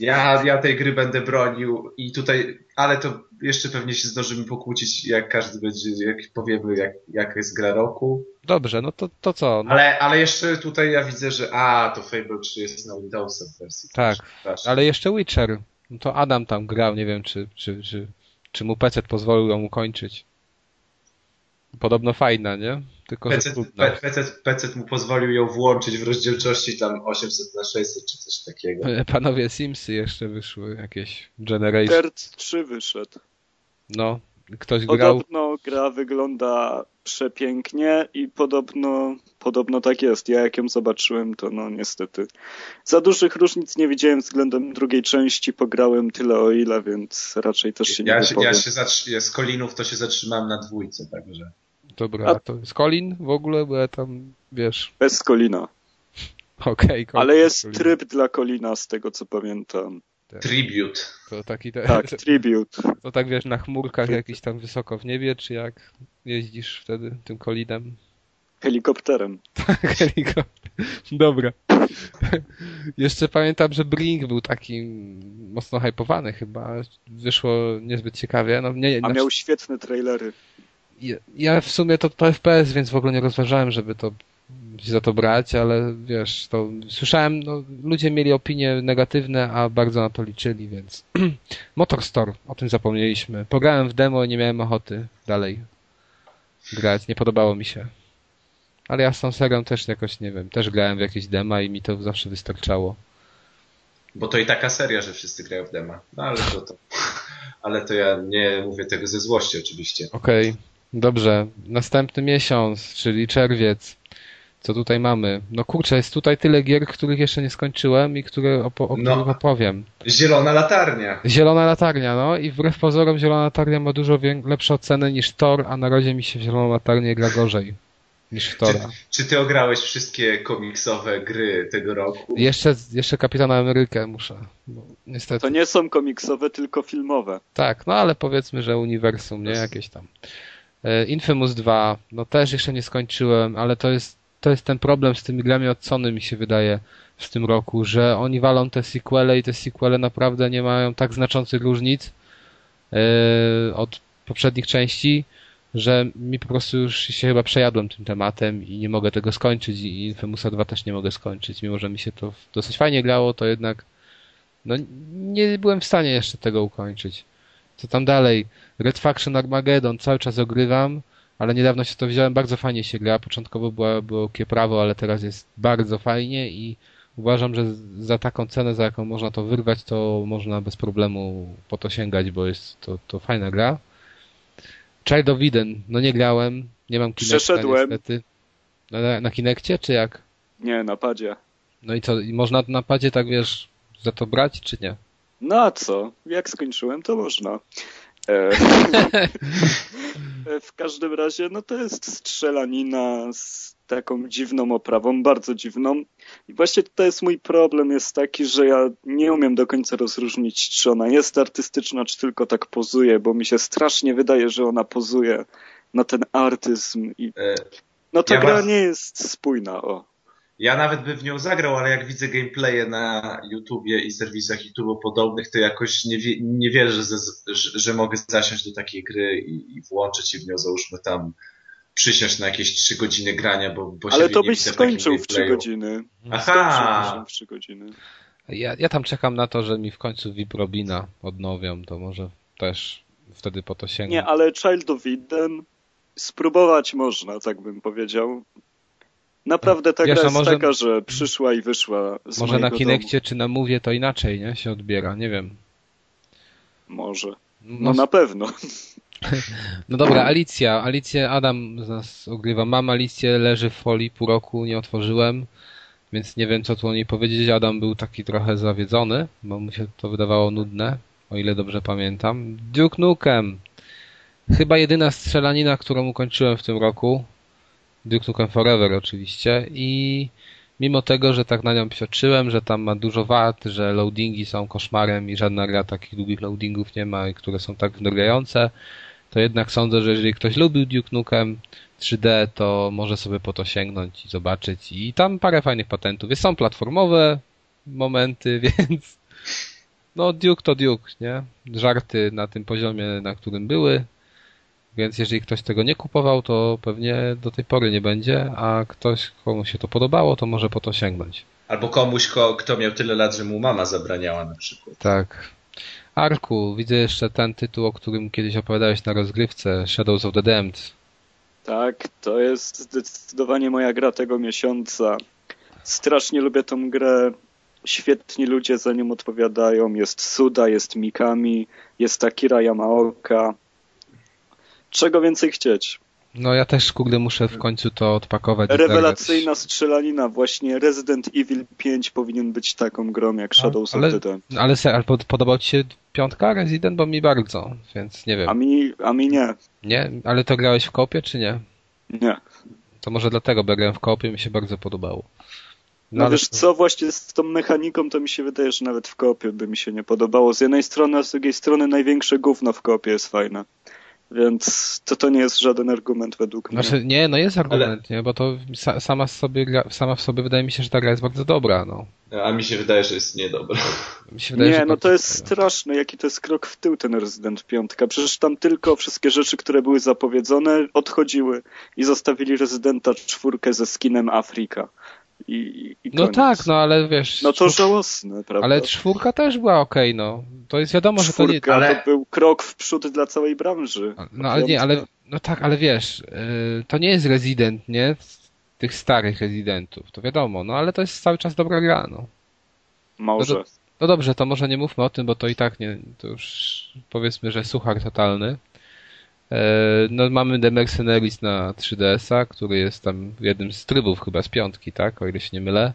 Ja, ja tej gry będę bronił i tutaj, ale to jeszcze pewnie się zdążymy pokłócić, jak każdy będzie, jak powiemy, jak, jak jest gra roku. Dobrze, no to, to co? No, Ale, ale jeszcze tutaj ja widzę, że a, to Fable 3 jest na Windowsa w wersji. Tak, ale jeszcze Witcher. No to Adam tam grał, nie wiem, czy, czy, czy, czy mu PC pozwolił ją ukończyć. Podobno fajna, nie? Tylko, PC. PC, PC mu pozwolił ją włączyć w rozdzielczości tam 800 na 600 czy coś takiego. Panowie Simsy jeszcze wyszły, jakieś Generation. Dirt 3 wyszedł. No, ktoś grał. Podobno gra wygląda przepięknie i podobno, podobno tak jest. Ja jak ją zobaczyłem, to no niestety. Za dużych różnic nie widziałem względem drugiej części. Pograłem tyle o ile, więc raczej też się nie Ja, się- wypowiem. ja się zatrzy- z Kolinów to się zatrzymałem na dwójce, także. Dobra, A- to jest Colin w ogóle, bo ja tam, wiesz, Bez Kolina. okej. Colin, Ale jest tryb dla Kolina, z tego co pamiętam. Tribute. To taki te, Tak, tribute. to tak wiesz, na chmurkach jakiś tam wysoko w niebie, czy jak jeździsz wtedy tym Colinem? Helikopterem. Helikopter. Dobra. Jeszcze pamiętam, że Blink był taki mocno hypowany chyba. Wyszło niezbyt ciekawie. No, nie, A miał świetne trailery. ja, ja w sumie to, to FPS, więc w ogóle nie rozważałem, żeby to się za to brać, ale wiesz, to słyszałem, no, ludzie mieli opinie negatywne, a bardzo na to liczyli, więc Motor Store, o tym zapomnieliśmy. Pograłem w demo i nie miałem ochoty dalej grać, nie podobało mi się. Ale ja z tą serią też jakoś, nie wiem, też grałem w jakieś dema i mi to zawsze wystarczało. Bo to i taka seria, że wszyscy grają w dema. No ale to, to, ale to ja nie mówię tego ze złości oczywiście. Okej, okay. dobrze. Następny miesiąc, czyli czerwiec. Co tutaj mamy? No kurczę, jest tutaj tyle gier, których jeszcze nie skończyłem i które opo o no, których opowiem. Zielona latarnia. Zielona latarnia, no i wbrew pozorom zielona latarnia ma dużo lepsze oceny niż Thor, a na razie mi się w zieloną latarnię gra gorzej niż Tora. Czy, czy, ty ograłeś wszystkie komiksowe gry tego roku? Jeszcze, jeszcze Kapitana Amerykę muszę. niestety. To nie są komiksowe, tylko filmowe. Tak, no ale powiedzmy, że uniwersum, nie? Jakieś tam. E, Infamous 2, no też jeszcze nie skończyłem, ale to jest, to jest ten problem z tymi grami od Sony mi się wydaje w tym roku, że oni walą te sequele i te sequele naprawdę nie mają tak znaczących różnic yy, od poprzednich części, że mi po prostu już się chyba przejadłem tym tematem i nie mogę tego skończyć i Infamousa 2 też nie mogę skończyć. Mimo, że mi się to dosyć fajnie grało, to jednak no, nie byłem w stanie jeszcze tego ukończyć. Co tam dalej? Red Faction Armageddon cały czas ogrywam, ale niedawno się to wziąłem, bardzo fajnie się gra. Początkowo była, było prawo, ale teraz jest bardzo fajnie i uważam, że za taką cenę, za jaką można to wyrwać, to można bez problemu po to sięgać, bo jest to, to fajna gra. Child of Eden, no nie grałem, nie mam Kinecta Przeszedłem. niestety. Na, na Kinekcie, czy jak? Nie, na padzie. No i co, i można na padzie tak, wiesz, za to brać, czy nie? No a co? Jak skończyłem, to można. E... w każdym razie, no to jest strzelanina z taką dziwną oprawą, bardzo dziwną. I właśnie tutaj jest mój problem, jest taki, że ja nie umiem do końca rozróżnić, czy ona jest artystyczna, czy tylko tak pozuje, bo mi się strasznie wydaje, że ona pozuje na ten artyzm i e, no ta ja gra was... nie jest spójna, o. Ja nawet bym w nią zagrał, ale jak widzę gameplaye na YouTubie i serwisach YouTube podobnych, to jakoś nie, nie wierzę, że, że, że mogę zasiąść do takiej gry i, i włączyć się w nią, załóżmy tam przysiąść na jakieś 3 godziny grania, bo, bo Ale to byś skończył w 3 godziny. Aha! w 3 godziny. Ja, ja tam czekam na to, że mi w końcu VIP Robina odnowią, to może też wtedy po to sięgnę. Nie, ale Child of Eden spróbować można, tak bym powiedział. Naprawdę ta Wiesz, gra jest może, taka, że przyszła i wyszła z Może na Kinekcie czy na Mówie to inaczej, nie? Się odbiera, nie wiem. Może. No, no na pewno. No dobra, Alicja. Alicję Adam z nas ogrywa. Mam Alicję, leży w folii pół roku, nie otworzyłem, więc nie wiem co tu o niej powiedzieć. Adam był taki trochę zawiedzony, bo mu się to wydawało nudne, o ile dobrze pamiętam. Duke Nukem. Chyba jedyna strzelanina, którą ukończyłem w tym roku. Duke Nukem Forever oczywiście i mimo tego, że tak na nią psioczyłem, że tam ma dużo wad, że loadingi są koszmarem i żadna gra takich długich loadingów nie ma, które są tak wymagające, to jednak sądzę, że jeżeli ktoś lubił Duke Nukem 3D, to może sobie po to sięgnąć i zobaczyć. I tam parę fajnych patentów. Jest, są platformowe momenty, więc no Duke to Duke, nie? Żarty na tym poziomie, na którym były. Więc jeżeli ktoś tego nie kupował, to pewnie do tej pory nie będzie, a ktoś, komu się to podobało, to może po to sięgnąć. Albo komuś, kto miał tyle lat, że mu mama zabraniała na przykład. Tak. Arku, widzę jeszcze ten tytuł, o którym kiedyś opowiadałeś na rozgrywce, Shadows of the Damned. Tak, to jest zdecydowanie moja gra tego miesiąca. Strasznie lubię tą grę. Świetni ludzie za nią odpowiadają. Jest Suda, jest Mikami, jest Akira Yamaoka. Czego więcej chcieć? No ja też, kurde, muszę w końcu to odpakować. Rewelacyjna strzelanina. Właśnie Resident Evil 5 powinien być taką grą jak Shadows ale, of the Dead. Ale, ale podobał ci się piątka Resident? Bo mi bardzo, więc nie wiem. A mi, a mi nie. Nie? Ale to grałeś w kopie, czy nie? Nie. To może dlatego, bo grałem w kopie mi się bardzo podobało. No, no wiesz co, właśnie z tą mechaniką to mi się wydaje, że nawet w kopie by mi się nie podobało. Z jednej strony, a z drugiej strony największe gówno w kopie jest fajne. Więc to, to nie jest żaden argument według mnie. Znaczy, nie, no jest argument, Ale... nie, bo to sama, sobie, sama w sobie wydaje mi się, że ta gra jest bardzo dobra, no. A mi się wydaje, że jest niedobra. Wydaje, nie, no to jest straszne, jaki to jest krok w tył ten Resident 5. Przecież tam tylko wszystkie rzeczy, które były zapowiedzone, odchodziły i zostawili Rezydenta czwórkę ze skinem Afryka. I, i no tak, no ale wiesz... No to czwór... żałosne, prawda? Ale czwórka też była okej, okay, no. To jest wiadomo, czwórka, że to nie... Ale... to był krok w przód dla całej branży. No ale nie, ale... No tak, ale wiesz, yy, to nie jest Resident, nie? Tych starych Residentów, to wiadomo, no ale to jest cały czas dobra gra, no. Może. No, no dobrze, to może nie mówmy o tym, bo to i tak nie, to już powiedzmy, że suchar totalny. E, no mamy The Mercenaries na 3DS-a, który jest tam jednym z trybów chyba z piątki, tak? O ile się nie mylę.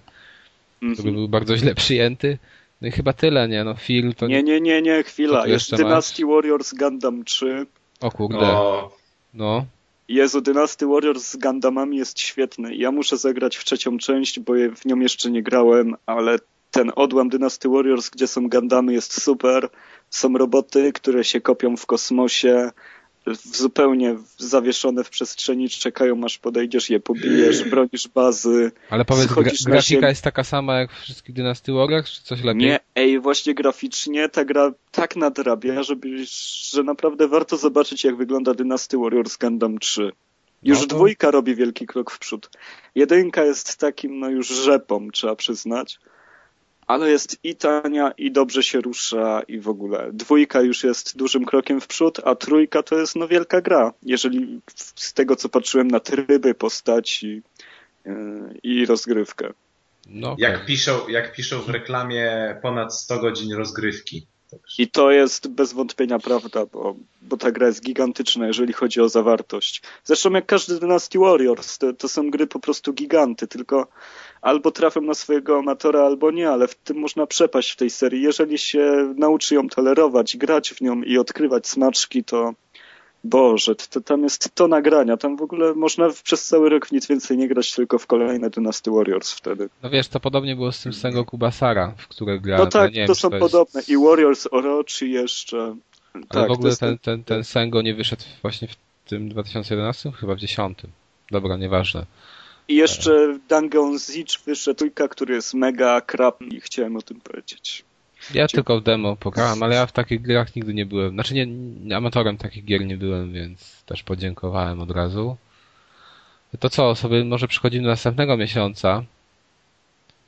Który mm -hmm. był bardzo źle przyjęty. No i chyba tyle, nie? No Phil to... Nie, nie, nie, nie, chwila. Jest Dynasty masz? Warriors Gundam 3. O kurde. O. No. Jezu, Dynasty Warriors z Gundamami jest świetny. Ja muszę zagrać w trzecią część, bo w nią jeszcze nie grałem, ale ten odłam Dynasty Warriors, gdzie są Gundamy jest super. Są roboty, które się kopią w kosmosie, zupełnie zawieszone w przestrzeni, czekają aż podejdziesz, je pobijesz, bronisz bazy. Ale powiedz, gra grafika jest taka sama jak w wszystkich Dynasty Warriors, czy coś lepiej? Nie, ej, właśnie graficznie ta gra tak nadrabia, żeby, że naprawdę warto zobaczyć jak wygląda Dynasty Warriors Gundam 3. Już no to... dwójka robi wielki krok w przód. Jedynka jest takim, no już rzepą, trzeba przyznać ale jest i tania, i dobrze się rusza, i w ogóle. Dwójka już jest dużym krokiem w przód, a trójka to jest no wielka gra. Jeżeli z tego, co patrzyłem na tryby, postaci yy, i rozgrywkę. No, okay. jak, piszą, jak piszą w reklamie ponad 100 godzin rozgrywki. I to jest bez wątpienia prawda, bo, bo ta gra jest gigantyczna, jeżeli chodzi o zawartość. Zresztą jak każdy Dynasty Warriors, to, to są gry po prostu giganty, tylko albo trafią na swojego amatora, albo nie, ale w tym można przepaść w tej serii. Jeżeli się nauczy ją tolerować, grać w nią i odkrywać smaczki, to Boże, to, tam jest to nagrania. Tam w ogóle można przez cały rok w nic więcej nie grać, tylko w kolejne Dynasty Warriors wtedy. No wiesz, to podobnie było z tym Sengo Kubasara, w które grałem. No tak, to są to podobne. I Warriors Orochi jeszcze. Ale tak, w ogóle ten, ten, ten Sengo nie wyszedł właśnie w tym 2011? Chyba w 10. Dobra, nieważne. I jeszcze Dungeon Siege wyszedł trójka, który jest mega krap i chciałem o tym powiedzieć. Ja tylko w demo pograłem, ale ja w takich grach nigdy nie byłem. Znaczy nie, amatorem takich gier nie byłem, więc też podziękowałem od razu. To co, sobie może przechodzimy do następnego miesiąca?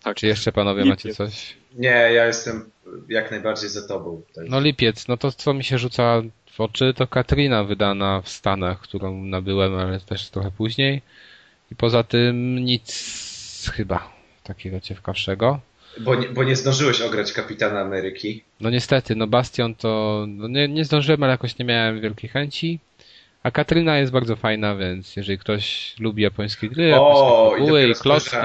Tak. Czy jeszcze panowie lipiec. macie coś? Nie, ja jestem jak najbardziej za tobą. Tutaj. No lipiec, no to co mi się rzuca w oczy, to Katrina wydana w Stanach, którą nabyłem, ale też trochę później. I poza tym nic chyba takiego ciekawszego. Bo nie, bo nie zdążyłeś ograć Kapitana Ameryki. No niestety, no Bastion to no nie, nie zdążyłem, ale jakoś nie miałem wielkiej chęci. A Katryna jest bardzo fajna, więc jeżeli ktoś lubi japońskie gry, o, japońskie i, i klocki...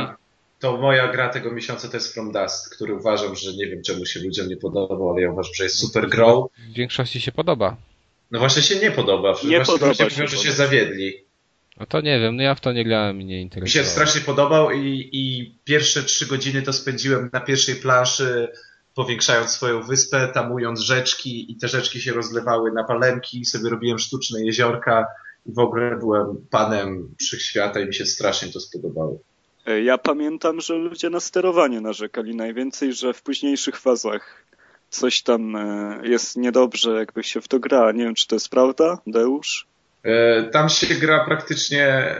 To moja gra tego miesiąca to jest From Dust, który uważam, że nie wiem czemu się ludziom nie podobał, ale ja uważam, że jest super grą. W większości się podoba. No właśnie się nie podoba. Nie właśnie podoba ludzie mówią, że się zawiedli. No to nie wiem, no ja w to nie grałem i nie interesowało. Mi się strasznie podobał i, i pierwsze trzy godziny to spędziłem na pierwszej planszy, powiększając swoją wyspę, tamując rzeczki i te rzeczki się rozlewały na palemki, sobie robiłem sztuczne jeziorka i w ogóle byłem panem wszechświata i mi się strasznie to spodobało. E, ja pamiętam, że ludzie na sterowanie narzekali najwięcej, że w późniejszych fazach coś tam e, jest niedobrze, jakby się w to gra. Nie wiem, czy to jest prawda, Deusz? E, tam się gra praktycznie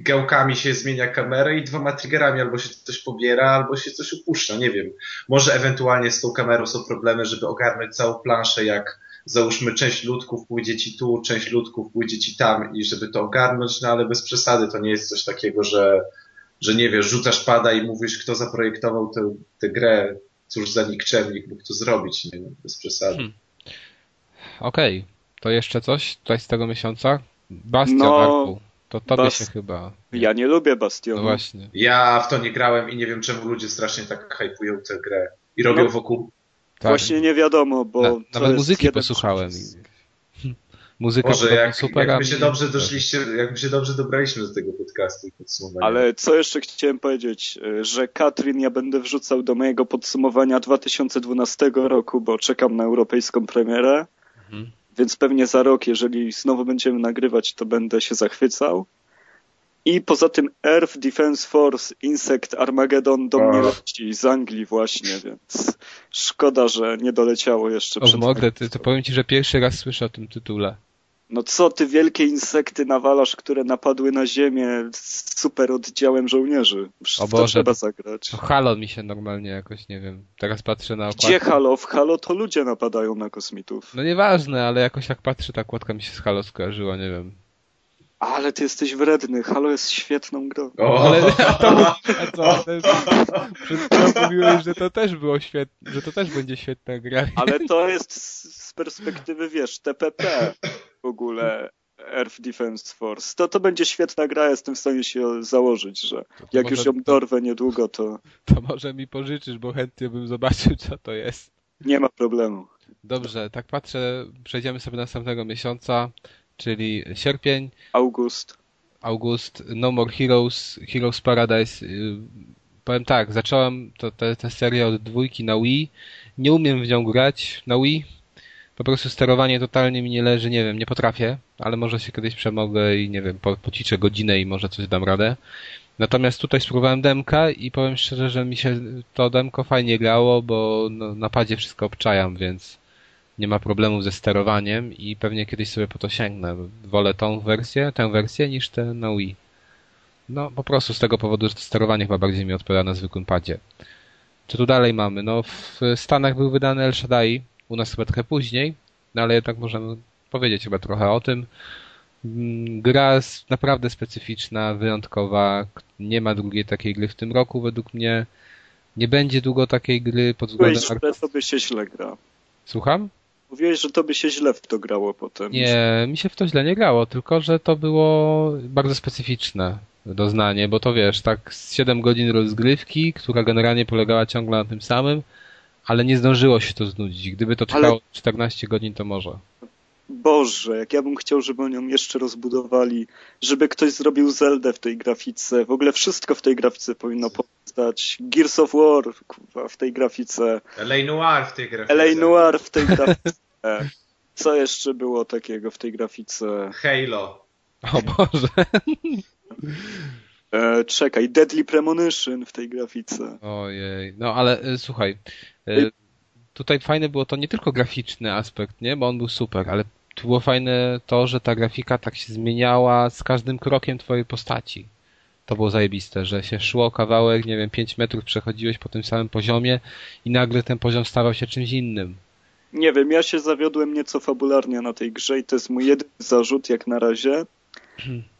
gałkami się zmienia kamerę i dwoma triggerami albo się coś pobiera, albo się coś upuszcza, nie wiem. Może ewentualnie z tą kamerą są problemy, żeby ogarnąć całą planszę, jak załóżmy część ludków pójdzie ci tu, część ludków pójdzie ci tam i żeby to ogarnąć, no ale bez przesady to nie jest coś takiego, że, że nie wiesz, rzucasz pada i mówisz, kto zaprojektował tę, tę grę, cóż za nikczemnik mógł to zrobić, nie, bez przesady. Hmm. Okej. Okay. To jeszcze coś tutaj z tego miesiąca? Bastion, no, To tobie Bas... się chyba... Ja nie lubię Bastionu. No właśnie. Ja w to nie grałem i nie wiem czemu ludzie strasznie tak hypują tę grę. I robią no, wokół... Tak. Właśnie nie wiadomo, bo... Na, nawet muzyki posłuchałem. Muzyka Może jak, super. Jakby się dobrze doszliście, jakby się dobrze dobraliśmy do tego podcastu i podsumowania. Ale co jeszcze chciałem powiedzieć, że Katrin ja będę wrzucał do mojego podsumowania 2012 roku, bo czekam na europejską premierę. Mhm. Więc pewnie za rok, jeżeli znowu będziemy nagrywać, to będę się zachwycał. I poza tym Earth Defense Force Insect Armageddon do mnie leci z Anglii właśnie, więc szkoda, że nie doleciało jeszcze. O, mogę, to, to powiem ci, że pierwszy raz słyszę o tym tytule. No co ty wielkie insekty nawalasz, które napadły na ziemię z super oddziałem żołnierzy. O Boże, trzeba zagrać. To Halo mi się normalnie jakoś, nie wiem, teraz patrzę na okładkę. Gdzie Halo? W Halo to ludzie napadają na kosmitów. No nieważne, ale jakoś jak patrzę, ta okładka mi się z Halo skojarzyła, nie wiem. Ale ty jesteś wredny. Halo jest świetną grą. O. Ale a, to, a co? Przed chwilą mówiłeś, że to też było świetne, że to też będzie świetna gra. Ale to jest z perspektywy, wiesz, TPP w ogóle. Earth Defense Force. To, to będzie świetna gra, jestem w stanie się założyć, że to to jak już ją dorwę niedługo, to... To może mi pożyczysz, bo chętnie bym zobaczył, co to jest. Nie ma problemu. Dobrze, tak patrzę, przejdziemy sobie następnego miesiąca czyli sierpień. August. August, No More Heroes, Heroes Paradise. Y, powiem tak, zacząłem tę serię od dwójki na Wii. Nie umiem w nią grać na Wii. Po prostu sterowanie totalnie mi nie leży, nie wiem, nie potrafię, ale może się kiedyś przemogę i nie wiem, po, pociczę godzinę i może coś dam radę. Natomiast tutaj spróbowałem demka i powiem szczerze, że mi się to demko fajnie grało, bo no, na padzie wszystko obczajam, więc nie ma problemów ze sterowaniem i pewnie kiedyś sobie po to sięgnę. Wolę tą wersję, tę wersję niż tę na Wii. No po prostu z tego powodu, że to sterowanie chyba bardziej mi odpowiada na zwykłym padzie. Co tu dalej mamy? No w Stanach był wydany El Shaddai, u nas chyba trochę później, no ale jednak możemy powiedzieć chyba trochę o tym. Mm, gra naprawdę specyficzna, wyjątkowa. Nie ma drugiej takiej gry w tym roku według mnie. Nie będzie długo takiej gry pod względem... Byłeś, to by się źle gra. Słucham? Mówiłeś, że to by się źle w to grało potem. Nie, mi się w to źle nie grało, tylko że to było bardzo specyficzne doznanie, bo to wiesz, tak 7 godzin rozgrywki, która generalnie polegała ciągle na tym samym, ale nie zdążyło się to znudzić. Gdyby to trwało ale... 14 godzin, to może. Boże, jak ja bym chciał, żeby oni ją jeszcze rozbudowali, żeby ktoś zrobił Zeldę w tej grafice, w ogóle wszystko w tej grafice powinno powstać. Gears of War w tej grafice. L.A. Noir w tej grafice. L.A. Noir w tej grafice. Co jeszcze było takiego w tej grafice? Halo. O Boże. E, czekaj, Deadly Premonition w tej grafice. Ojej, no ale e, słuchaj, tutaj fajne było to nie tylko graficzny aspekt, nie, bo on był super, ale tu było fajne to, że ta grafika tak się zmieniała z każdym krokiem twojej postaci. To było zajebiste, że się szło kawałek, nie wiem, 5 metrów przechodziłeś po tym samym poziomie i nagle ten poziom stawał się czymś innym. Nie wiem, ja się zawiodłem nieco fabularnie na tej grze i to jest mój jedyny zarzut jak na razie.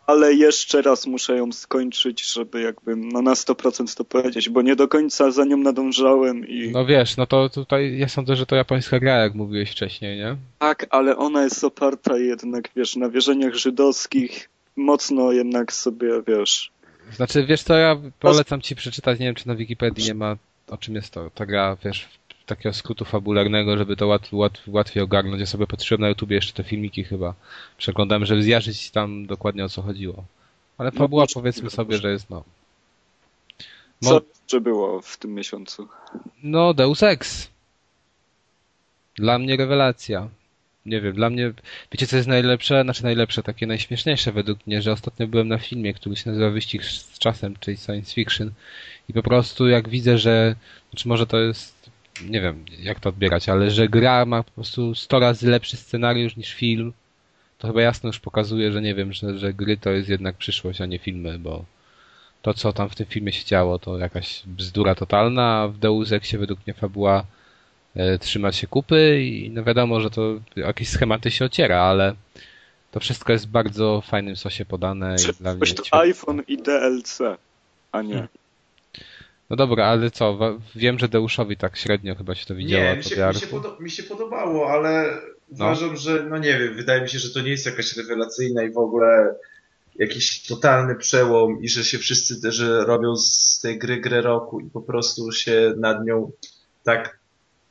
Ale jeszcze raz muszę ją skończyć, żeby jakby no na 100% to powiedzieć, bo nie do końca za nią nadążałem i... No wiesz, no to tutaj ja sądzę, że to japońska gra, jak mówiłeś wcześniej, nie? Tak, ale ona jest oparta jednak, wiesz, na wierzeniach żydowskich, mocno jednak sobie, wiesz... Znaczy, wiesz co, ja polecam ci przeczytać, nie wiem, czy na Wikipedii nie ma, o czym jest to, ta gra, wiesz, takiego skrótu fabularnego, żeby to łat, łat, łatwiej ogarnąć. Ja sobie patrzyłem na YouTubie jeszcze te filmiki chyba. Przeglądałem, żeby zjarzyć tam dokładnie o co chodziło. Ale no, fabuła no, powiedzmy sobie, że jest no. Mo... Co jeszcze było w tym miesiącu? No, Deus Ex. Dla mnie rewelacja. Nie wiem, dla mnie, wiecie co jest najlepsze? Znaczy najlepsze, takie najśmieszniejsze według mnie, że ostatnio byłem na filmie, który się nazywa Wyścig z czasem, czyli science fiction i po prostu jak widzę, że, znaczy może to jest nie wiem jak to odbierać, ale że gra ma po prostu 100 razy lepszy scenariusz niż film, to chyba jasno już pokazuje, że nie wiem, że, że gry to jest jednak przyszłość, a nie filmy, bo to, co tam w tym filmie się działo, to jakaś bzdura totalna, a w Deus Exie według mnie fabuła e, trzyma się kupy i no wiadomo, że to jakieś schematy się ociera, ale to wszystko jest w bardzo fajnym sosie podane. Czy, i dla mnie to iPhone i DLC, a nie. Hmm. No dobra, ale co? Wiem, że Deuszowi tak średnio chyba się to widziało. Nie, mi się, mi się, podo- mi się podobało, ale no. uważam, że no nie wiem, wydaje mi się, że to nie jest jakaś rewelacyjna i w ogóle jakiś totalny przełom i że się wszyscy, że robią z tej gry grę roku i po prostu się nad nią tak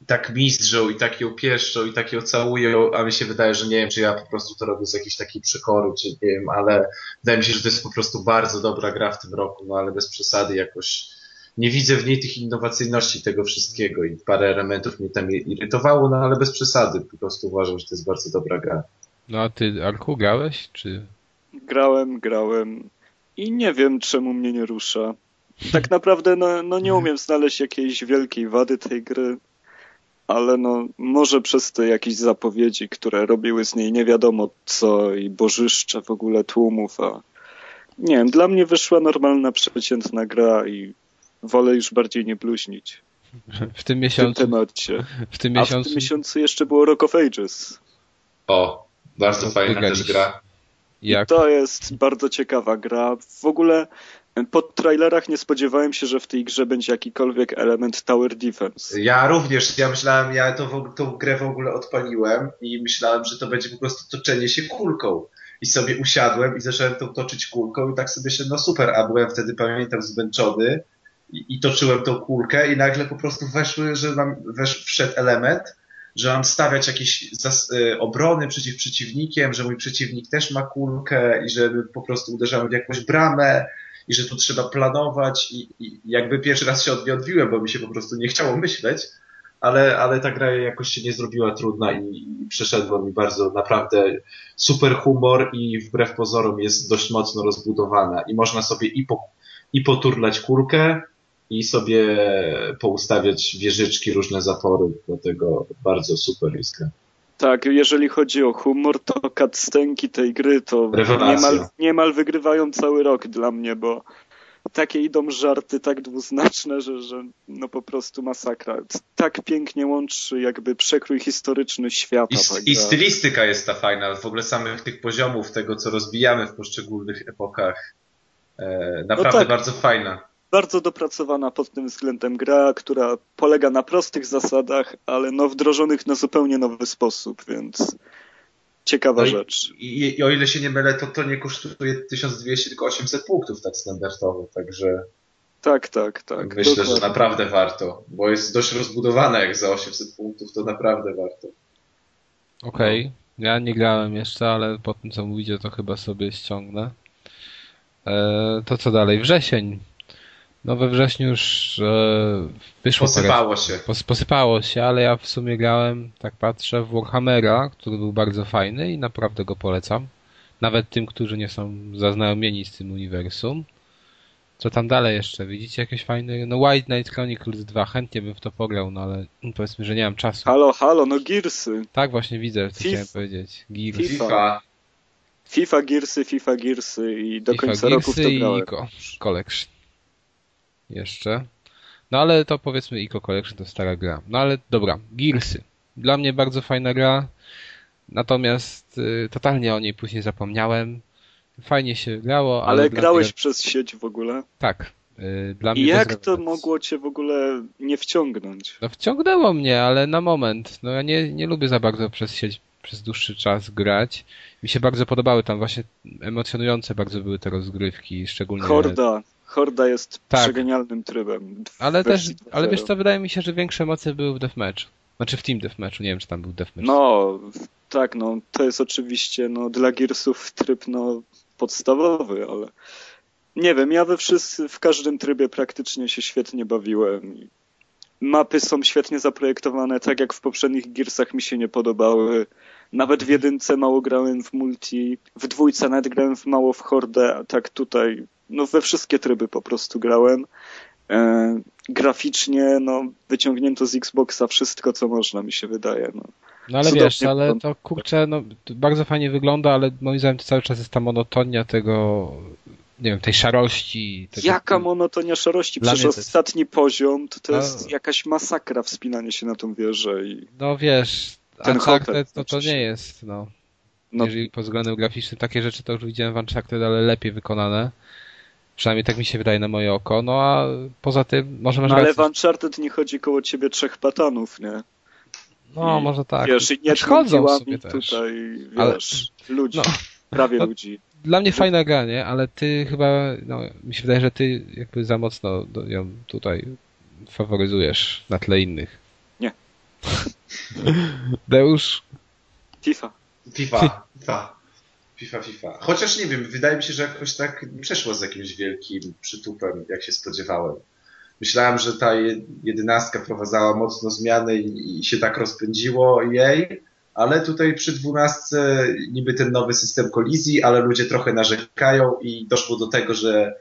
tak mistrzą i tak ją pieszczą i tak ją całują, a mi się wydaje, że nie wiem, czy ja po prostu to robię z jakiejś takiej przekory, czy nie wiem, ale wydaje mi się, że to jest po prostu bardzo dobra gra w tym roku, no ale bez przesady jakoś nie widzę w niej tych innowacyjności tego wszystkiego i parę elementów mnie tam irytowało, no ale bez przesady. Po prostu uważam, że to jest bardzo dobra gra. No a ty, Arku, grałeś, czy? Grałem, grałem. i nie wiem, czemu mnie nie rusza. Tak naprawdę no, no nie umiem znaleźć jakiejś wielkiej wady tej gry, ale no może przez te jakieś zapowiedzi, które robiły z niej nie wiadomo co i bożyszcze w ogóle tłumów, a nie wiem, dla mnie wyszła normalna, przeciętna gra i wolę już bardziej nie bluźnić. W tym miesiącu. W tym temacie. W tym A miesiącu. w tym miesiącu jeszcze było Rock of Ages. O, bardzo fajna też gra. Jak? To jest bardzo ciekawa gra. W ogóle po trailerach nie spodziewałem się, że w tej grze będzie jakikolwiek element tower defense. Ja również, ja myślałem, ja to w, tą grę w ogóle odpaliłem i myślałem, że to będzie po prostu toczenie się kulką. I sobie usiadłem i zacząłem tą toczyć kulką i tak sobie się, no super, a byłem wtedy, pamiętam, zmęczony i, toczyłem tą kulkę i nagle po prostu weszły, że nam wesz, wszedł element, że mam stawiać jakieś zas, y, obrony przeciw przeciwnikiem, że mój przeciwnik też ma kulkę i że po prostu uderzamy w jakąś bramę i że tu trzeba planować i, i jakby pierwszy raz się od odbiłem, bo mi się po prostu nie chciało myśleć, ale, ale ta gra jakoś się nie zrobiła trudna i, i przeszedła mi bardzo naprawdę super humor i wbrew pozorom jest dość mocno rozbudowana. I można sobie i, po, i poturlać kulkę i sobie poustawiać wieżyczki, różne zapory, dlatego bardzo super jest gra. Tak, jeżeli chodzi o humor, to cutscenki tej gry to Rewelacja. niemal, niemal wygrywają cały rok dla mnie, bo takie idą żarty tak dwuznaczne, że, że no po prostu masakra. Tak pięknie łączy jakby przekrój historyczny świata. I, I stylistyka jest ta fajna, w ogóle samych tych poziomów, tego co rozbijamy w poszczególnych epokach. E, naprawdę tak. bardzo fajna. Bardzo dopracowana pod tym względem gra, która polega na prostych zasadach, ale no wdrożonych na zupełnie nowy sposób, więc ciekawa No i- rzecz. I, I o ile się nie mylę, to to nie kosztuje 1200, tylko 800 punktów tak standardowo, także Tak, tak, tak. myślę, dokładnie. że naprawdę warto, bo jest dość rozbudowana jak za 800 punktów, to naprawdę warto. Okej. Ja nie grałem jeszcze, ale po tym co mówicie, to chyba sobie ściągnę. E, to co dalej? Wrzesień. No we wrześniu już e, wyszło parę Posypało się. Pos, posypało się, ale ja w sumie grałem, tak patrzę, w Warhammera, który był bardzo fajny i naprawdę go polecam. Nawet tym, którzy nie są zaznajomieni z tym uniwersum. Co tam dalej jeszcze? Widzicie jakieś fajne? No White Knight Chronicles 2, chętnie bym w to pograł, no ale powiedzmy, że nie mam czasu. Halo, halo, no Gearsy. Tak właśnie widzę, co FIFA. chciałem powiedzieć. Gears. FIFA. FIFA. FIFA, Gearsy, FIFA, Gearsy i do FIFA końca roku w to Gearsy grałem. i Collection. Jeszcze. No ale to powiedzmy Ico Collection to stara gra. No ale dobra, Gearsy. Dla mnie bardzo fajna gra. Natomiast y, totalnie o niej później zapomniałem. Fajnie się grało, ale, Ale grałeś Mnie, przez sieć w ogóle? tak. Y, dla mnie I bez jak to rewelacji. mogło cię w ogóle nie wciągnąć? No wciągnęło mnie, ale na moment. No ja nie, nie lubię za bardzo przez sieć przez dłuższy czas grać. Mi się bardzo podobały tam właśnie emocjonujące bardzo były te rozgrywki, szczególnie Horda. Horda jest Tak. przegenialnym trybem. Ale też, ale wiesz 2.0. co, wydaje mi się, że większe emocje były w Deathmatchu. Znaczy w Team Deathmatchu, nie wiem czy tam był Deathmatch. No, tak, no, to jest oczywiście no, dla Gearsów tryb no, podstawowy, ale nie wiem, ja we wszyscy, w każdym trybie praktycznie się świetnie bawiłem. I Mapy są świetnie zaprojektowane, tak jak w poprzednich Gearsach mi się nie podobały. Nawet w jedynce mało grałem w multi, w dwójce nawet grałem w mało w hordę, a tak tutaj, no we wszystkie tryby po prostu grałem. E, graficznie, no, wyciągnięto z Xboxa wszystko, co można, mi się wydaje. No. No ale cudownie wiesz, ale to kurczę, no to bardzo fajnie wygląda, ale moim zdaniem to cały czas jest ta monotonia tego, nie wiem, tej szarości. Tego, Jaka monotonia szarości? Przecież jest- ostatni poziom to, to A- jest jakaś masakra wspinanie się na tą wieżę i No wiesz, Ten Uncharted to, to nie jest, no. no, Jeżeli pod względem graficznym takie rzeczy to już widziałem w Uncharted, ale lepiej wykonane. Przynajmniej tak mi się wydaje na moje oko. No a poza tym, może masz no ale w Uncharted nie chodzi koło ciebie trzech patanów, nie? No i- może tak. Wiesz, i nie w piłami sobie też. tutaj, Ale- wiesz, ludzi, No. prawie No. ludzi. Dla mnie fajna gra, nie? Ale ty chyba, no, mi się wydaje, że ty jakby za mocno ją tutaj faworyzujesz na tle innych. Nie. Deusz? FIFA. FIFA, FIFA, FIFA, FIFA. Chociaż nie wiem, wydaje mi się, że jakoś tak przeszło z jakimś wielkim przytupem, jak się spodziewałem. Myślałem, że ta je- jedenastka prowadzała mocno zmiany i, i się tak rozpędziło jej, ale tutaj przy dwunastce niby ten nowy system kolizji, ale ludzie trochę narzekają i doszło do tego, że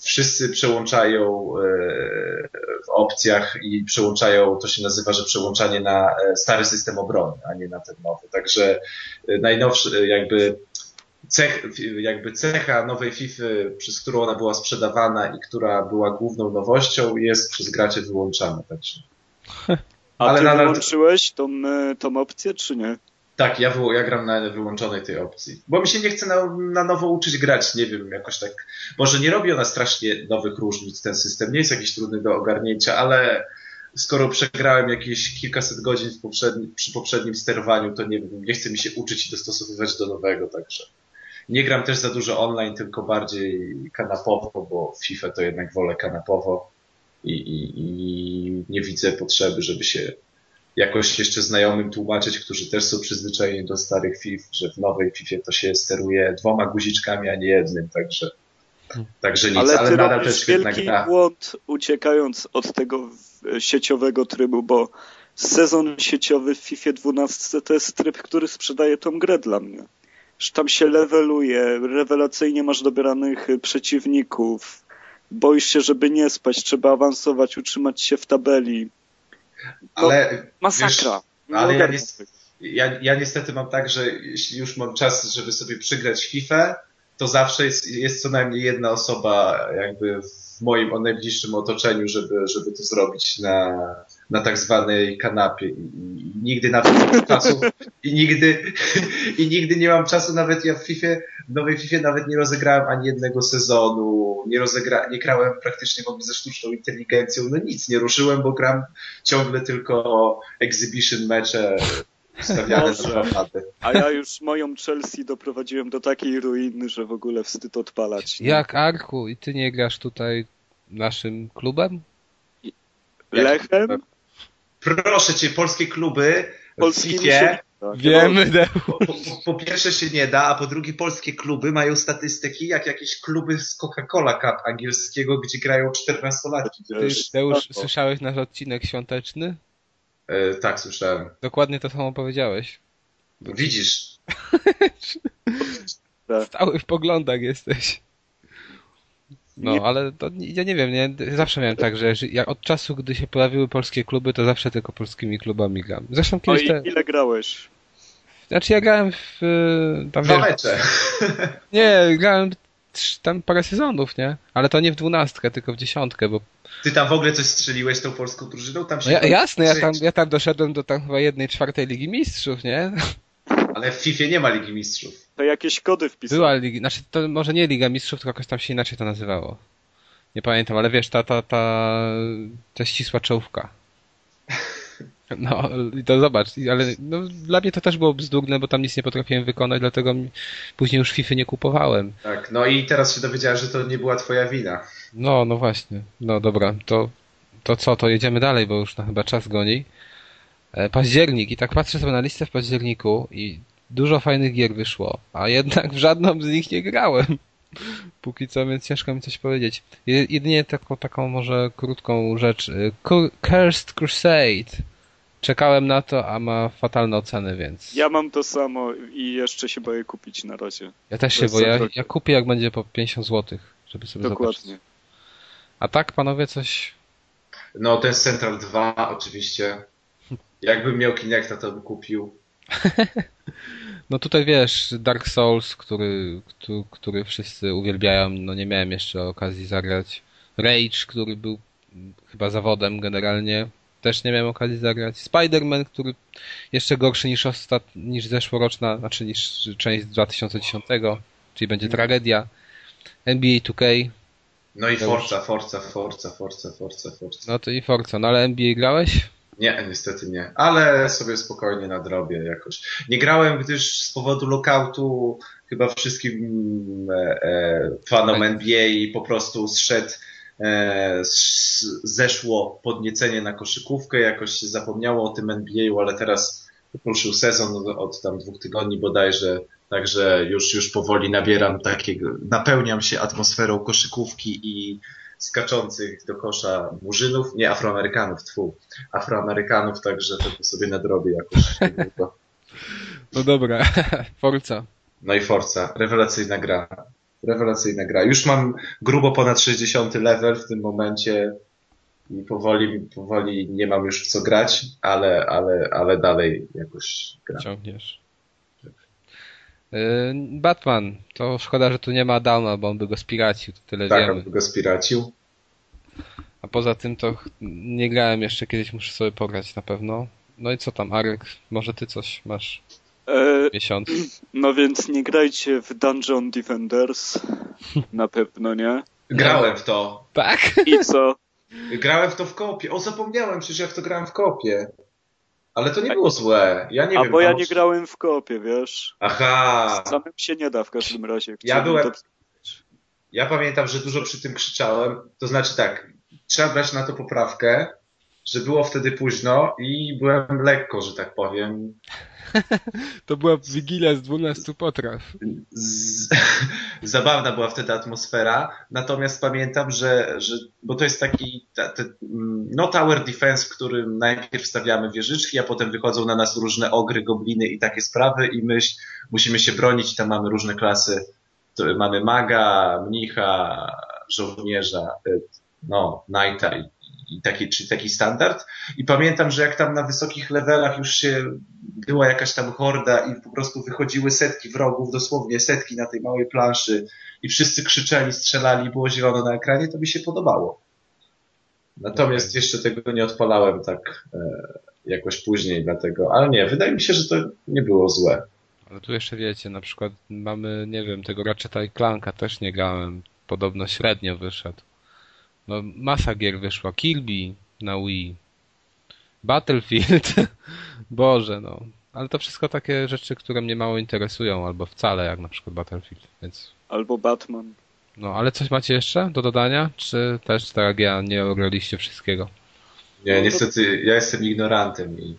wszyscy przełączają e, w opcjach i przełączają, to się nazywa, że przełączanie na e, stary system obrony, a nie na ten nowy. Także e, najnowszy jakby cech, jakby cecha nowej FIFA, przez którą ona była sprzedawana i która była główną nowością, jest przez graczy wyłączana. Także. A Ale ty nadal... wyłączyłeś tą, tą opcję, czy nie? Tak, ja, ja gram na wyłączonej tej opcji. Bo mi się nie chce na, na nowo uczyć grać, nie wiem, jakoś tak. Może nie robi ona strasznie nowych różnic, ten system nie jest jakiś trudny do ogarnięcia, ale skoro przegrałem jakieś kilkaset godzin poprzedni, przy poprzednim sterowaniu, to nie nie chce mi się uczyć i dostosowywać do nowego, także. Nie gram też za dużo online, tylko bardziej kanapowo, bo FIFA to jednak wolę kanapowo i, i, i nie widzę potrzeby, żeby się jakoś jeszcze znajomym tłumaczyć, którzy też są przyzwyczajeni do starych FIFA, że w nowej FIFA to się steruje dwoma guziczkami, a nie jednym, także, także nic, ale, ale nadal też wielki gra. błąd uciekając od tego sieciowego trybu, bo sezon sieciowy w FIFA 12 to jest tryb, który sprzedaje tą grę dla mnie. Że tam się leveluje, rewelacyjnie masz dobieranych przeciwników, boisz się, żeby nie spać, trzeba awansować, utrzymać się w tabeli. Ale, masakra. Wiesz, ale ja, ja, ja, niestety mam tak, że jeśli już mam czas, żeby sobie przygrać FIFA, to zawsze jest, jest co najmniej jedna osoba jakby w moim najbliższym otoczeniu, żeby, żeby to zrobić na, na tak zwanej kanapie i, i nigdy nawet nie mam czasu i nigdy, i nigdy nie mam czasu, nawet ja w FIFA, w nowej FIFA nawet nie rozegrałem ani jednego sezonu, nie rozegra, nie grałem praktycznie w ogóle ze sztuczną inteligencją, no nic, nie ruszyłem, bo gram ciągle tylko exhibition mecze stawiane na A ja już moją Chelsea doprowadziłem do takiej ruiny, że w ogóle wstyd odpalać. Nie? Jak Arku i ty nie grasz tutaj naszym klubem? Lechem? Proszę cię, polskie kluby Polski tak. Wiemy. Po, po, po, pierwsze się nie da, a po drugie polskie kluby mają statystyki jak jakieś kluby z Coca-Cola Cup angielskiego, gdzie grają 14-latki. Ty, już słyszałeś nasz odcinek świąteczny? E, tak, słyszałem. Dokładnie to samo powiedziałeś. Widzisz. Stały w poglądach jesteś. No, ale to, ja nie wiem, nie, zawsze miałem tak, że jak od czasu, gdy się pojawiły polskie kluby, to zawsze tylko polskimi klubami gram. Zresztą kiedyś no i te... ile grałeś? Znaczy ja grałem w... Tam, Dwa mecze. Nie, grałem tam parę sezonów, nie? Ale to nie w dwunastkę, tylko w dziesiątkę, bo... Ty tam w ogóle coś strzeliłeś tą polską drużyną? Tam się no ja, jasne, ja tam, ja tam doszedłem do tam chyba jednej czwartej Ligi Mistrzów, nie? Ale w FIFA nie ma Ligi Mistrzów. To jakieś kody wpisane. Była Liga, znaczy to może nie Liga Mistrzów, tylko jakoś tam się inaczej to nazywało. Nie pamiętam, ale wiesz, ta, ta, ta, ta ścisła czołówka. No, i to zobacz, ale no, dla mnie to też było bzdurne, bo tam nic nie potrafiłem wykonać, dlatego później już FIFA nie kupowałem. Tak, no i teraz się dowiedziałem, że to nie była twoja wina. No, no właśnie. No dobra, to, to co, to jedziemy dalej, bo już na chyba czas goni. E, październik i tak patrzę sobie na listę w październiku i dużo fajnych gier wyszło, a jednak w żadną z nich nie grałem. Póki co, więc ciężko mi coś powiedzieć. Jedynie taką, taką może krótką rzecz. E, Cursed Crusade. Czekałem na to, a ma fatalne oceny, więc... Ja mam to samo i jeszcze się boję kupić na razie. Ja też się boję. Ja, ja kupię jak będzie po 50 zł, żeby sobie Dokładnie. zobaczyć. A tak, panowie, coś... No, ten Central 2 oczywiście. Jakbym miał Kinecta, to bym kupił. no tutaj wiesz, Dark Souls, który, który, który wszyscy uwielbiają, no nie miałem jeszcze okazji zagrać. Rage, który był chyba zawodem generalnie, też nie miałem okazji zagrać. Spider-Man, który jeszcze gorszy niż ostat... niż zeszłoroczna, znaczy niż część z 2010, czyli będzie tragedia. NBA 2K. No i Forza, Forza, Forza, Forza, Forza, Forza. No to i Forza. No ale NBA grałeś? Nie, niestety nie. Ale sobie spokojnie nadrobię jakoś. Nie grałem, gdyż z powodu lockoutu chyba wszystkim e, e, fanom tak. NBA po prostu zszedł e, zeszło podniecenie na koszykówkę, jakoś się zapomniało o tym NBA, ale teraz ruszył sezon od, od tam dwóch tygodni bodajże, także już, już powoli nabieram takiego, napełniam się atmosferą koszykówki i skaczących do kosza murzynów, nie Afroamerykanów, tfu, Afroamerykanów, także to sobie nadrobię jakoś. No dobra, Forza. No i Forza, rewelacyjna gra. Rewelacyjna gra. Już mam grubo ponad 60 level w tym momencie i powoli, powoli nie mam już w co grać, ale, ale, ale dalej jakoś gram. Ciągniesz. Y, Batman, to szkoda, że tu nie ma Downa, bo on by go spiracił, to tyle Tak, wiemy. on go spiracił. A poza tym to nie grałem jeszcze, kiedyś muszę sobie pograć na pewno. No i co tam, Arek? Może ty coś masz E, miesiąc? no więc nie grajcie w Dungeon Defenders. Na pewno nie. Grałem w to. Tak? I co? Grałem w to w kopie. O, zapomniałem, przecież ja w to grałem w kopie. Ale to nie było złe. Ja nie A wiem. bo ja tam- nie grałem w kopie, wiesz? Aha. Samym się nie da w każdym razie. Ja byłem- to- Ja pamiętam, że dużo przy tym krzyczałem. To znaczy tak, trzeba brać na to poprawkę, że było wtedy późno i byłem lekko, że tak powiem. To była Wigilia z 12 potraw. Z... Zabawna była wtedy atmosfera, natomiast pamiętam, że, że bo to jest taki ta, te, mm, no tower defense, w którym najpierw stawiamy wieżyczki, a potem wychodzą na nas różne ogry, gobliny i takie sprawy i my musimy się bronić tam mamy różne klasy. Mamy maga, mnicha, żołnierza, no, knighta i, i taki, czyli taki standard. I pamiętam, że jak tam na wysokich levelach już się była jakaś tam horda i po prostu wychodziły setki wrogów, dosłownie setki na tej małej planszy i wszyscy krzyczeli, strzelali, było zielono na ekranie, to mi się podobało. Natomiast Okej. jeszcze tego nie odpalałem tak e, jakoś później, dlatego, ale nie, wydaje mi się, że to nie było złe. Ale tu jeszcze wiecie, na przykład mamy, nie wiem, tego Ratcheta i Clanka też nie grałem. Podobno średnio wyszedł. No, masa gier wyszła. Kirby na Wii. Battlefield. Boże, no. Ale to wszystko takie rzeczy, które mnie mało interesują, albo wcale, jak na przykład Battlefield, więc... Albo Batman. No, ale coś macie jeszcze do dodania? Czy też tak jak ja nie ograliście wszystkiego? Nie, niestety ja jestem ignorantem i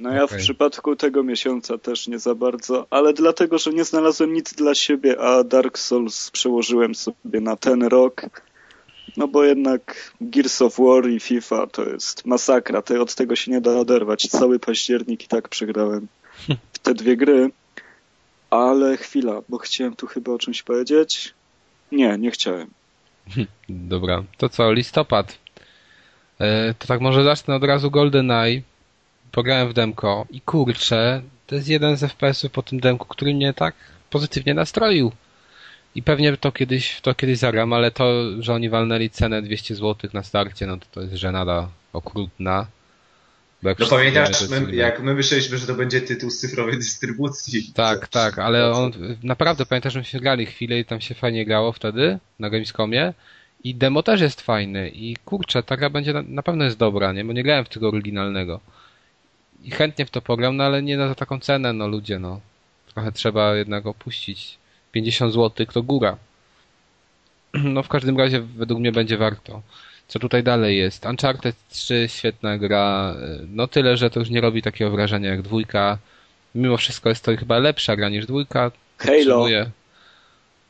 No ja w Okej. przypadku tego miesiąca też nie za bardzo, ale dlatego, że nie znalazłem nic dla siebie, a Dark Souls przełożyłem sobie na ten rok. No bo jednak Gears of War i FIFA to jest masakra, to od tego się nie da oderwać. Cały październik i tak przegrałem w te dwie gry. Ale chwila, bo chciałem tu chyba o czymś powiedzieć. Nie, nie chciałem. Dobra, to co, listopad. E, to tak może zacznę od razu GoldenEye. Pograłem w demko i kurczę, to jest jeden z FPS-ów po tym demku, który mnie tak pozytywnie nastroił. I pewnie to kiedyś, to kiedyś zagram, ale to, że oni walnęli cenę 200 zł na starcie, no to to jest żenada okrutna. Bo jak No pamiętasz, my, jak my myśleliśmy, że to będzie tytuł z cyfrowej dystrybucji. Tak, tak, ale on naprawdę pamiętasz, że myśmy grali chwilę i tam się fajnie grało wtedy na Gamescomie i demo też jest fajny i kurczę, ta gra będzie na, na pewno jest dobra, nie? Bo nie grałem w tego oryginalnego. I chętnie w to pogram, no ale nie za taką cenę, no ludzie, no. Trochę trzeba jednak opuścić. 50 zł to góra. No w każdym razie według mnie będzie warto. Co tutaj dalej jest? Uncharted 3, świetna gra. No tyle, że to już nie robi takiego wrażenia jak dwójka. Mimo wszystko jest to chyba lepsza gra niż dwójka. Halo.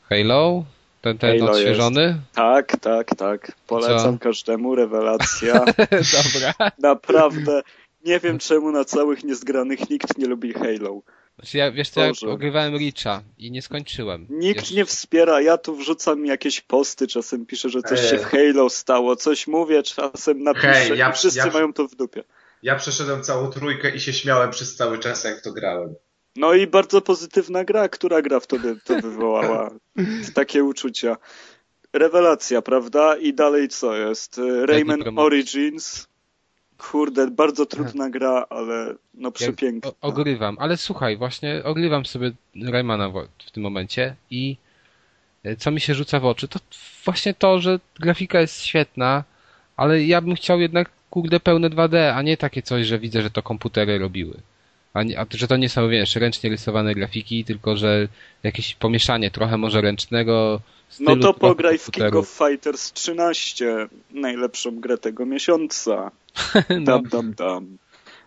Halo? Ten, ten Halo odświeżony? Tak, tak, tak. Polecam Co? każdemu, rewelacja. Dobra. Naprawdę nie wiem czemu na całych niezgranych nikt nie lubi Halo. Znaczy ja, wiesz co, ja Boże. ogrywałem Reacha i nie skończyłem. Nikt Jeszcze. nie wspiera, ja tu wrzucam jakieś posty, czasem piszę, że coś Ej. się w Halo stało, coś mówię, czasem napiszę Hej, ja- i wszyscy ja- mają to w dupie. Ja przeszedłem całą trójkę i się śmiałem przez cały czas, jak to grałem. No i bardzo pozytywna gra, która gra wtedy to wywołała takie uczucia. Rewelacja, prawda? I dalej co jest? Rayman promocji? Origins. Kurde, bardzo trudna gra, ale no Ja przepiękna. o- ogrywam, ale słuchaj, właśnie ogrywam sobie Raymana w, tym momencie i e, co mi się rzuca w oczy, to właśnie to, że grafika jest świetna, ale ja bym chciał jednak kurde pełne 2D, a nie takie coś, że widzę, że to komputery robiły. A, nie, a że to nie są, wiesz, ręcznie rysowane grafiki, tylko że jakieś pomieszanie trochę może ręcznego stylu, No to pograj w King of Fighters 13, najlepszą grę tego miesiąca. No, Dam, dam, dam.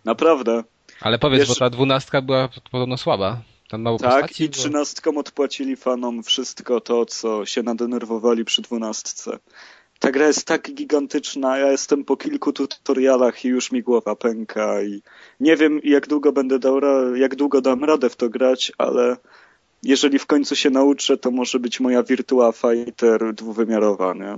Naprawdę. ale powiedz, Wiesz- bo ta dwunastka była podobno słaba. Tam mało Tak, postaci i trzynastką odpłacili fanom wszystko to, co się nadenerwowali przy dwunastce. ta gra jest tak gigantyczna, ja jestem po kilku tutorialach i już mi głowa pęka i nie wiem jak długo będę dał, jak długo dam radę w to grać, ale jeżeli w końcu się nauczę, to może być moja Virtua Fighter dwuwymiarowa, nie?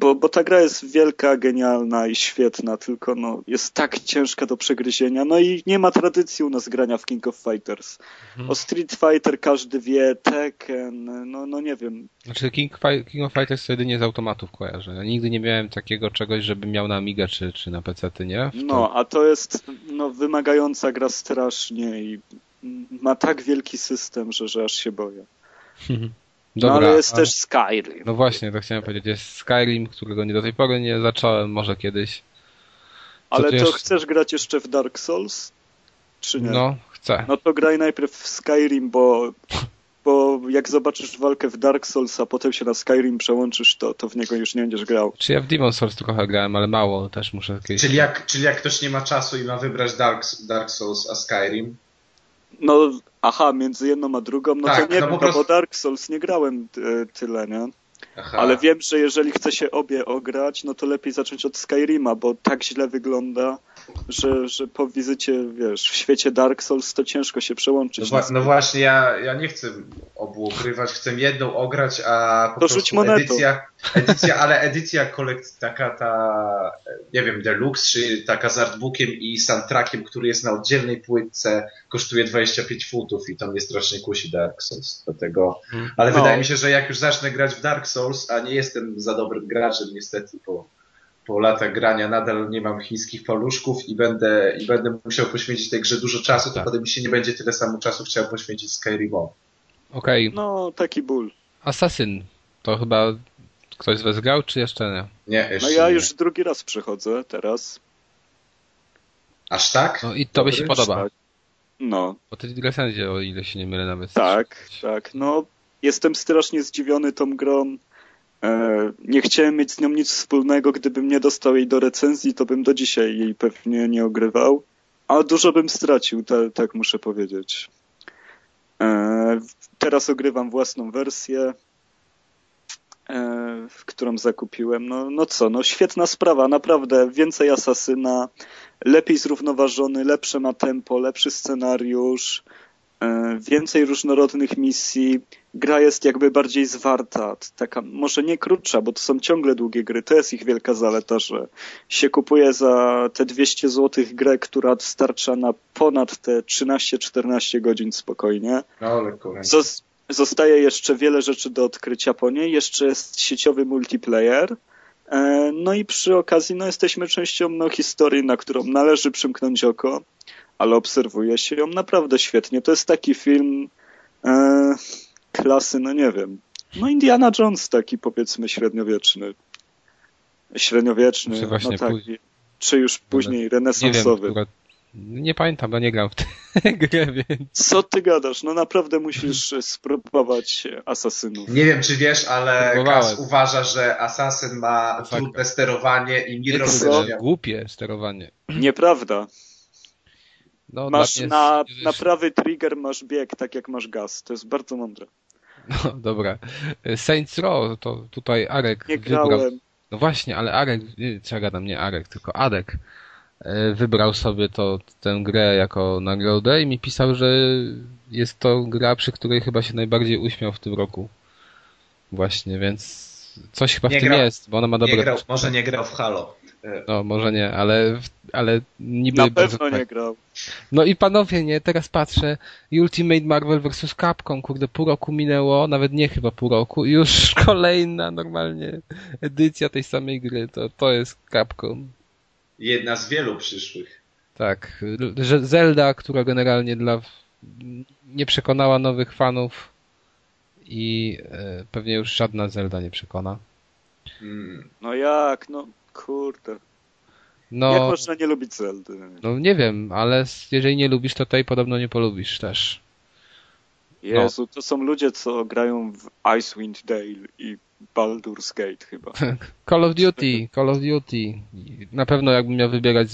Bo, bo ta gra jest wielka, genialna i świetna, tylko no, jest tak ciężka do przegryzienia. No i nie ma tradycji u nas grania w King of Fighters. Mhm. O Street Fighter każdy wie, Tekken, no, no nie wiem. Znaczy King, King of Fighters jedynie z automatów kojarzę. Ja nigdy nie miałem takiego czegoś, żeby miał na Amiga czy, czy na PC, nie? No, a to jest no, wymagająca gra strasznie i ma tak wielki system, że, że aż się boję. No, Dobra, no ale jest a... też Skyrim. No właśnie, to chciałem powiedzieć. Jest Skyrim, którego nie do tej pory nie zacząłem, może kiedyś. Co ale to jeszcze... chcesz grać jeszcze w Dark Souls? Czy nie? No, chcę. No to graj najpierw w Skyrim, bo, bo jak zobaczysz walkę w Dark Souls, a potem się na Skyrim przełączysz, to, to w niego już nie będziesz grał. Czy ja w Demon Souls trochę grałem, ale mało też muszę kiedyś... Czyli jak, czyli jak ktoś nie ma czasu i ma wybrać Dark, Dark Souls a Skyrim, no, aha, między jedną a drugą, no tak, to nie no wiem, prostu... no bo Dark Souls nie grałem e, tyle, nie? Aha. Ale wiem, że jeżeli chce się obie ograć, no to lepiej zacząć od Skyrima, bo tak źle wygląda, że, że po wizycie, wiesz, w świecie Dark Souls to ciężko się przełączyć. No, no właśnie, ja, ja nie chcę obu ogrywać, chcę jedną ograć, a po to prostu edycja, edycja, ale edycja kolekt, taka ta, nie wiem, deluxe, czy taka z artbookiem i soundtrackiem, który jest na oddzielnej płytce, kosztuje 25 funtów i to mnie strasznie kusi Dark Souls. Dlatego, ale no. wydaje mi się, że jak już zacznę grać w Dark Souls, a nie jestem za dobrym graczem niestety, bo po latach grania nadal nie mam chińskich paluszków i będę, i będę musiał poświęcić tej grze dużo czasu, to tak. potem mi się nie będzie tyle samo czasu chciał poświęcić Skyrimowi. Okej. Okay. No, taki ból. Assassin. To chyba ktoś z was grał, czy jeszcze nie? Nie, jeszcze No ja nie. już drugi raz przechodzę teraz. Aż tak? No i to by się podoba. Tak. No. Bo ty recenzję, o ile się nie mylę nawet. Tak, tak. No, jestem strasznie zdziwiony tą grą. E, nie chciałem mieć z nią nic wspólnego. Gdybym nie dostał jej do recenzji, to bym do dzisiaj jej pewnie nie ogrywał. A dużo bym stracił, te, tak muszę powiedzieć. E, teraz ogrywam własną wersję, e, którą zakupiłem. No, no co, no świetna sprawa, naprawdę. Więcej asasyna, lepiej zrównoważony, lepsze ma tempo, lepszy scenariusz, więcej różnorodnych misji. Gra jest jakby bardziej zwarta, taka może nie krótsza, bo to są ciągle długie gry, to jest ich wielka zaleta, że się kupuje za te 200 zł grę, która starcza na ponad te 13-14 godzin spokojnie. No, zostaje jeszcze wiele rzeczy do odkrycia po niej, jeszcze jest sieciowy multiplayer, e, no i przy okazji no, jesteśmy częścią no, historii, na którą należy przymknąć oko, ale obserwuje się ją naprawdę świetnie. To jest taki film... E, klasy, no nie wiem. No Indiana Jones taki powiedzmy średniowieczny. Średniowieczny, no taki. Czy już później renesansowy. Nie, wiem, nie pamiętam, bo nie gram w tę grę, więc... Co ty gadasz? No naprawdę musisz spróbować Asasynów. Nie wiem, czy wiesz, ale Kas uważa, że Asasyn ma no trudne sterowanie i nie rozumie. głupie sterowanie. Nieprawda. No, masz na, na prawy trigger masz bieg, tak jak masz gaz. To jest bardzo mądre. No dobra. Saints Row, to tutaj Arek Nie wybrał... grałem. No właśnie, ale Arek, co ja gadam, nie Arek, tylko Adek e, wybrał sobie to, tę grę jako nagrodę i mi pisał, że jest to gra, przy której chyba się najbardziej uśmiał w tym roku. Właśnie, więc coś chyba nie w tym grał, jest, bo ona ma dobre... Nie grał, może nie grał w Halo. No, może nie, ale, ale niby... Na pewno nie grał. No i panowie, nie, teraz patrzę, Ultimate Marvel vs. Capcom, kurde, pół roku minęło, nawet nie chyba pół roku, i już kolejna normalnie edycja tej samej gry, to, to jest Capcom. Jedna z wielu przyszłych. Tak, Zelda, która generalnie dla nie przekonała nowych fanów i e, pewnie już żadna Zelda nie przekona. Hmm. No jak, no kurde. No, Jak można nie lubić Zeldy? No nie wiem, ale jeżeli nie lubisz, to tej podobno nie polubisz też. Jezu, no. to są ludzie, co grają w Icewind Dale i Baldur's Gate chyba. Call of Duty, Call of Duty. Na pewno jakbym miał wybierać,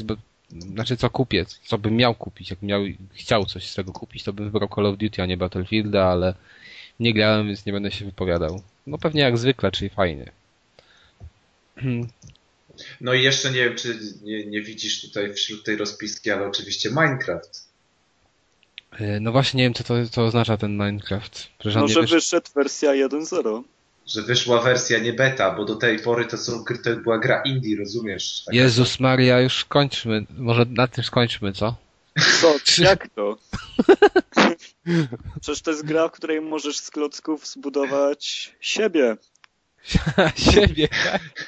znaczy co kupię, co bym miał kupić, jakbym miał, chciał coś z tego kupić, to bym wybrał Call of Duty, a nie Battlefielda, ale nie grałem, więc nie będę się wypowiadał. No pewnie jak zwykle, czyli fajnie. No i jeszcze nie wiem, czy nie, nie widzisz tutaj wśród tej rozpiski, ale oczywiście Minecraft. E, No właśnie nie wiem, co to, co oznacza ten Minecraft. Przecież Może wyszedł- wyszedł wersja 1.0. Że wyszła wersja nie beta, bo do tej pory to, są, to była gra indie, rozumiesz? Taka- Jezus Maria, już kończmy. Może na tym skończmy, co? Co? Jak to? Przecież to jest gra, w której możesz z klocków zbudować siebie. Siebie.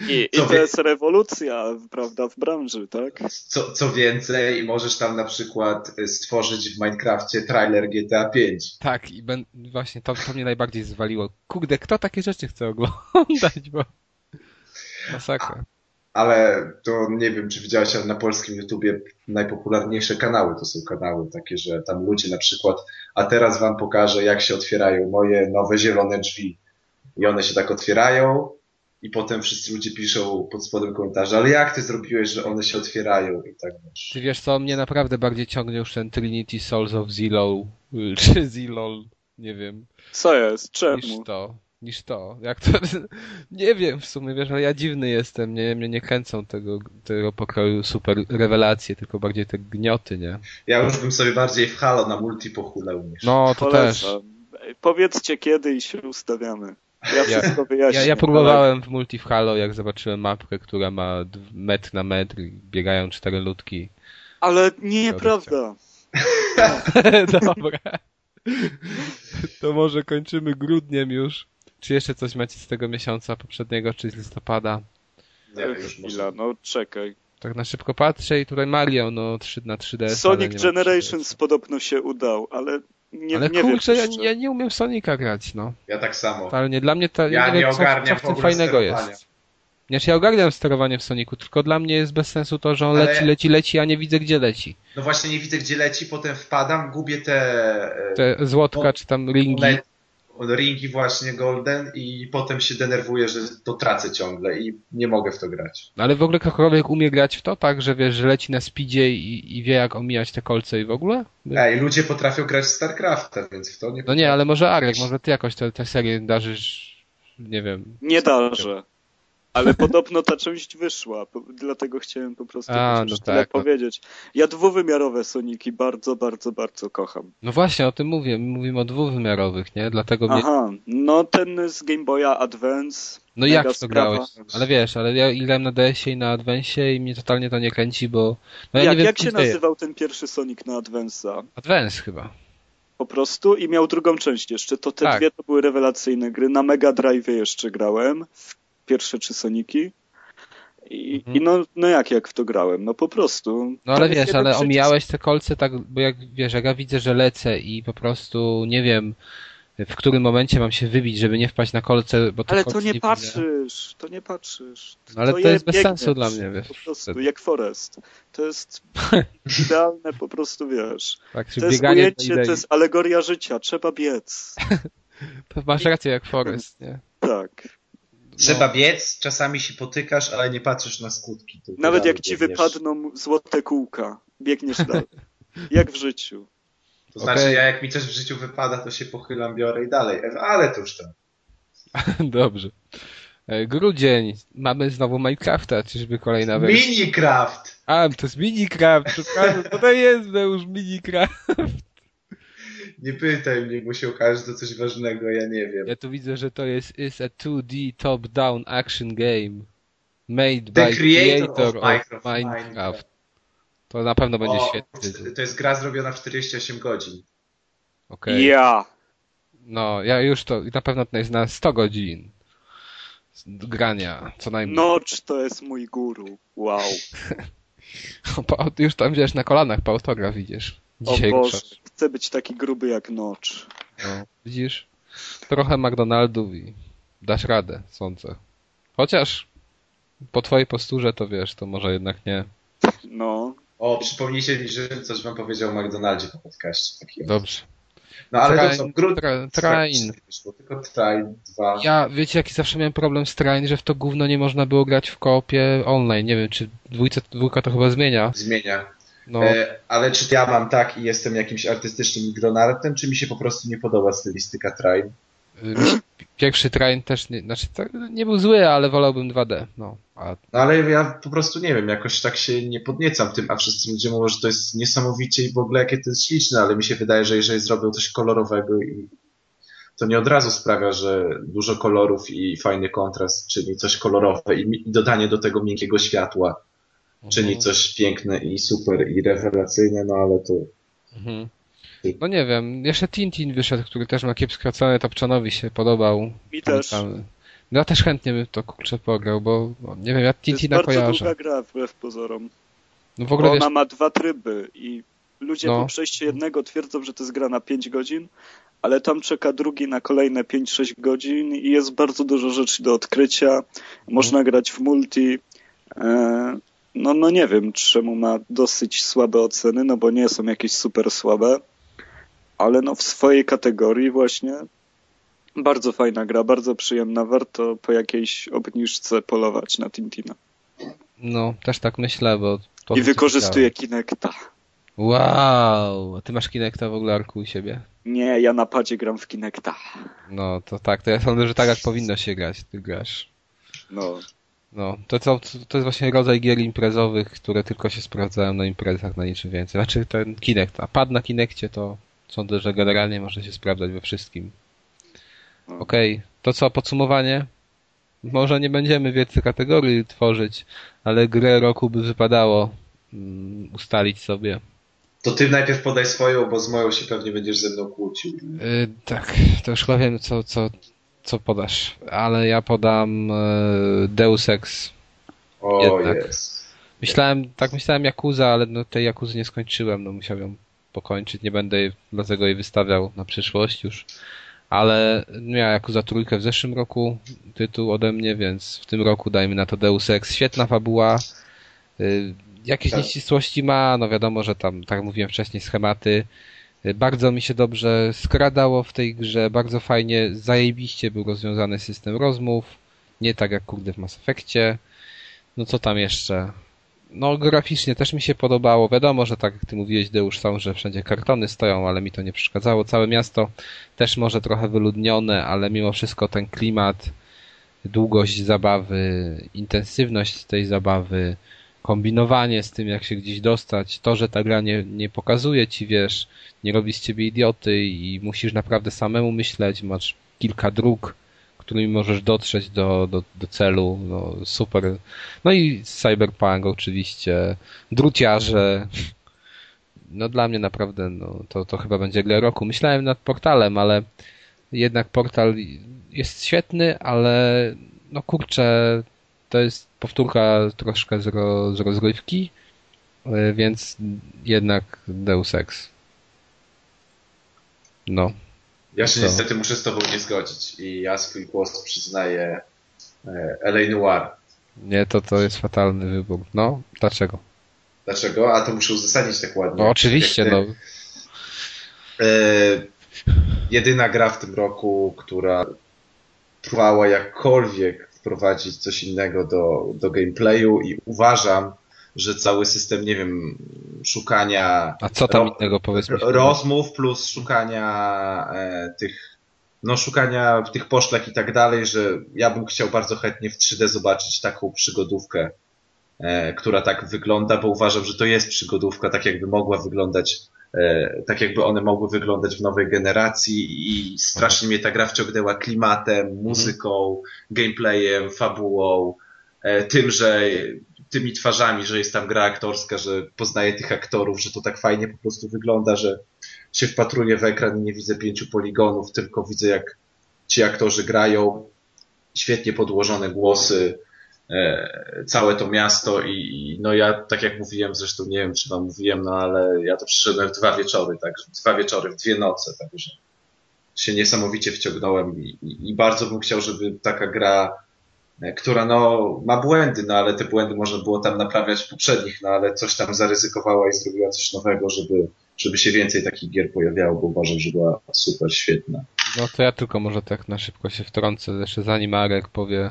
I, i Co to jest rewolucja, prawda, w branży, tak? Co, co więcej, możesz tam na przykład y, stworzyć w Minecrafcie trailer GTA 5. Tak, i ben, właśnie to, to mnie najbardziej zwaliło. Kurde, kto takie rzeczy chce oglądać, bo... Masakra. Ale to nie wiem, czy widziałeś, ale na polskim YouTubie najpopularniejsze kanały to są kanały takie, że tam ludzie na przykład, a teraz wam pokażę, jak się otwierają moje nowe zielone drzwi. I one się tak otwierają i potem wszyscy ludzie piszą pod spodem komentarze, ale jak ty zrobiłeś, że one się otwierają i tak wiesz. Ty wiesz co, mnie naprawdę bardziej ciągnie już ten Trinity Souls of Zillow, y, czy Zilol, nie wiem, Co jest? niż Czemu? to. Niż to. Jak to. Nie wiem w sumie, wiesz, ale ja dziwny jestem. Nie, mnie nie kręcą tego, tego pokroju super rewelacje, tylko bardziej te gnioty, nie? Ja już bym sobie bardziej w Halo na multi pochulał niż. No, to też. Polecam. Ej, Powiedzcie kiedy i się ustawiamy. Ja Ja- wszystko wyjaśnię. Ja, ja próbowałem w multi w Halo, jak zobaczyłem mapkę, która ma metr na metr i biegają cztery ludki. Ale, ale nieprawda. Dobra. To może kończymy grudniem już. Czy jeszcze coś macie z tego miesiąca poprzedniego, czy z listopada? Nie już Chwila, no czekaj. Tak na szybko patrzę i tutaj Mario, no 3 na 3DS. ale Sonic nie ma Generations 3DS. podobno się udał, ale nie, ale nie kurczę, ja, wiem. ja nie umiem w Sonika grać, no. Ja tak samo. Totalnie. Dla mnie to, Ja ja nie nie wiem, co, ogarniam co w tym fajnego sterowania. jest. Znaczy ja ogarniam sterowanie w Soniku, tylko dla mnie jest bez sensu to, że on Ale- leci, leci, leci, a nie widzę gdzie leci. No właśnie nie widzę gdzie leci, potem wpadam, gubię te, e, Te złotka No, czy tam ringi. one- ringi właśnie golden i potem się denerwuję, że to tracę ciągle i nie mogę w to grać. No Ale w ogóle ktokolwiek umie grać w to, tak, że wiesz, że leci na speedzie i, i wie jak omijać te kolce i w ogóle? Ej, ludzie potrafią grać w StarCrafta, więc w to nie No nie, ale może Arek, może ty jakoś tę tę serię darzysz, nie wiem. Nie darzę. Ale podobno ta część wyszła, dlatego chciałem po prostu A, no tyle tak, no. powiedzieć. Ja dwuwymiarowe Soniki bardzo, bardzo, bardzo kocham. No właśnie, o tym mówię, my mówimy o dwuwymiarowych, nie? Dlatego mnie... Aha, no ten z Game Boya Advance. No jak w to sprawa. grałeś? Ale wiesz, ale ja grałem na DS-ie i na Advance'ie i mnie totalnie to nie kręci, bo... No ja jak nie wiem, jak się nazywał ten pierwszy Sonic na Advance'a? Advance chyba. Po prostu i miał drugą część jeszcze. To te Tak. dwie to były rewelacyjne gry. Na Mega Drive jeszcze grałem. W pierwsze trzy Soniki. I, Mhm. i no, no jak, jak w to grałem? No po prostu. No ale wiesz, ale przycisk. omijałeś te kolce tak, bo jak wiesz, jak ja widzę, że lecę i po prostu nie wiem w którym momencie mam się wybić, żeby nie wpaść na kolce, bo te Ale to nie widzę. patrzysz, to nie patrzysz. No ale to je jest bez sensu dla mnie, wiesz. Po prostu, wtedy. jak Forest. To jest idealne po prostu, wiesz. Tak, To jest bieganie ujęcie, to jest alegoria życia, trzeba biec. To masz rację jak Forest, nie? Tak. Trzeba biec, czasami się potykasz, ale nie patrzysz na skutki. Nawet jak ci biegniesz. wypadną złote kółka, biegniesz dalej. Jak w życiu. To znaczy, Okej. ja jak mi coś w życiu wypada, to się pochylam, biorę i dalej. Ale to już tam. Dobrze. E, Grudzień. Mamy znowu Minecrafta, czyżby kolejna wersja? Minecraft! A, to jest Minicraft, przepraszam, to jest już Minicraft? Nie pytaj mnie, bo się okaże, że to coś ważnego, ja nie wiem. Ja tu widzę, że to jest is a 2D top-down action game made The by creator creator of of Minecraft. Minecraft. To na pewno będzie O, świetny to jest gra zrobiona w 48 godzin. Okej. Ja. No, ja już to, i na pewno to jest na 100 godzin grania, co najmniej. Nocz to jest mój guru. Wow. Już tam, wiesz, na kolanach po autograf idziesz. O Dzisiaj Boże. ruszasz. Chcę być taki gruby jak Nocz. No, widzisz? Trochę McDonaldów i dasz radę, sądzę. Chociaż po twojej posturze to wiesz, to może jednak nie. No. O, przypomnijcie mi, że coś wam powiedział o McDonaldzie po podcaście. Dobrze. No ale Train- to co, grud... tra- Train. Tylko Train 2. Ja, wiecie, jaki zawsze miałem problem z Train, że w to gówno nie można było grać w koopie online. Nie wiem, czy dwójce, dwójka to chyba zmienia. Zmienia. No, E, ale czy ja mam tak i jestem jakimś artystycznym gronartem, czy mi się po prostu nie podoba stylistyka Train? y, pierwszy train też nie, znaczy nie był zły, ale wolałbym 2D. No, a... no, ale ja po prostu nie wiem, jakoś tak się nie podniecam tym, a wszyscy ludzie mówią, że to jest niesamowicie i w ogóle jakie to jest śliczne, ale mi się wydaje, że jeżeli zrobią coś kolorowego i to nie od razu sprawia, że dużo kolorów i fajny kontrast, czyli coś kolorowe i, dodanie do tego miękkiego światła, mhm. czyni coś piękne i super i rewelacyjne, no ale to... Mhm. No nie wiem, jeszcze Tintin wyszedł, który też ma kiepsko ocenę, Topczanowi się podobał. Mi też. Tam, no ja też chętnie bym to kurczę pograł, bo no, nie wiem, ja Tintina kojarzę. To jest bardzo długa gra wbrew pozorom. No w ogóle, ona wiesz... ma dwa tryby i ludzie no. po przejściu jednego twierdzą, że to jest gra na 5 godzin, ale tam czeka drugi na kolejne 5-6 godzin i jest bardzo dużo rzeczy do odkrycia. Można grać w multi. No, no nie wiem, czemu ma dosyć słabe oceny, no bo nie są jakieś super słabe, ale no w swojej kategorii właśnie bardzo fajna gra, bardzo przyjemna. Warto po jakiejś obniżce polować na Tintina. No, też tak myślę, bo... I wykorzystuje Kinecta. Wow! A ty masz Kinecta w ogóle Arku u siebie? Nie, ja na padzie gram w Kinecta. No, to tak, to ja sądzę, że tak jak powinno się grać, ty grasz. No. No, to, to, to jest właśnie rodzaj gier imprezowych, które tylko się sprawdzają na imprezach, na niczym więcej. Znaczy ten Kinect, a pad na Kinectie to sądzę, że generalnie może się sprawdzać we wszystkim. No. Okej, okay. to co, podsumowanie? Może nie będziemy więcej kategorii tworzyć, ale grę roku by wypadało um, ustalić sobie. To ty najpierw podaj swoją, bo z moją się pewnie będziesz ze mną kłócił. Yy, tak, to już chyba wiem, co, co, co podasz. Ale ja podam yy, Deus Ex. O, jest. Myślałem, tak myślałem Yakuza, ale no tej Yakuzy nie skończyłem, no musiałem ją pokończyć, nie będę jej, dlatego jej wystawiał na przyszłość już. Ale miała Yakuza trójkę w zeszłym roku tytuł ode mnie, więc w tym roku dajmy na to Deus Ex. Świetna fabuła, yy, jakieś tak. nieścisłości ma, no wiadomo, że tam, tak mówiłem wcześniej, schematy. Bardzo mi się dobrze skradało w tej grze, bardzo fajnie, zajebiście był rozwiązany system rozmów, nie tak jak kurde w Mass Effectie. No co tam jeszcze? No graficznie też mi się podobało. Wiadomo, że tak jak ty mówiłeś, Deusz, są, że wszędzie kartony stoją, ale mi to nie przeszkadzało. Całe miasto też może trochę wyludnione, ale mimo wszystko ten klimat, długość zabawy, intensywność tej zabawy, kombinowanie z tym, jak się gdzieś dostać, to, że ta gra nie, nie pokazuje ci, wiesz, nie robi z ciebie idioty i musisz naprawdę samemu myśleć, masz kilka dróg, którymi możesz dotrzeć do, do, do celu, no super. No i Cyberpunk oczywiście, druciarze, no dla mnie naprawdę, no to, to chyba będzie gra roku. Myślałem nad portalem, ale jednak portal jest świetny, ale no kurczę, to jest powtórka troszkę z, ro, z rozgrywki, e, więc jednak Deus Ex. No. Ja się to. niestety muszę z tobą nie zgodzić i ja swój głos przyznaję e, L.A. Noir. Nie, to to jest fatalny wybór. No, dlaczego? Dlaczego? A to muszę uzasadnić tak ładnie. No oczywiście, no. E, jedyna gra w tym roku, która próbowała jakkolwiek wprowadzić coś innego do, do gameplayu i uważam, że cały system, nie wiem, szukania. A co tam ro, innego powiedzmy? Rozmów plus szukania e, tych, no szukania tych poszlak i tak dalej, że ja bym chciał bardzo chętnie w 3D zobaczyć taką przygodówkę, e, która tak wygląda, bo uważam, że to jest przygodówka, tak jakby mogła wyglądać tak jakby one mogły wyglądać w nowej generacji i strasznie mnie ta gra wciągnęła klimatem, mhm. muzyką, gameplayem, fabułą, e, tym, że tymi twarzami, że jest tam gra aktorska, że poznaję tych aktorów, że to tak fajnie po prostu wygląda, że się wpatruję w ekran i nie widzę pięciu poligonów, tylko widzę jak ci aktorzy grają, świetnie podłożone głosy, E, całe to miasto i, i, no ja, tak jak mówiłem, zresztą nie wiem, czy wam mówiłem, no ale ja to przyszedłem w dwa wieczory, tak, dwa wieczory, w dwie noce, także się niesamowicie wciągnąłem i, i, i bardzo bym chciał, żeby taka gra, e, która no ma błędy, no ale te błędy można było tam naprawiać w poprzednich, no ale coś tam zaryzykowała i zrobiła coś nowego, żeby, żeby się więcej takich gier pojawiało, bo uważam, że była super świetna. No to ja tylko może tak na szybko się wtrącę, jeszcze zanim Marek powie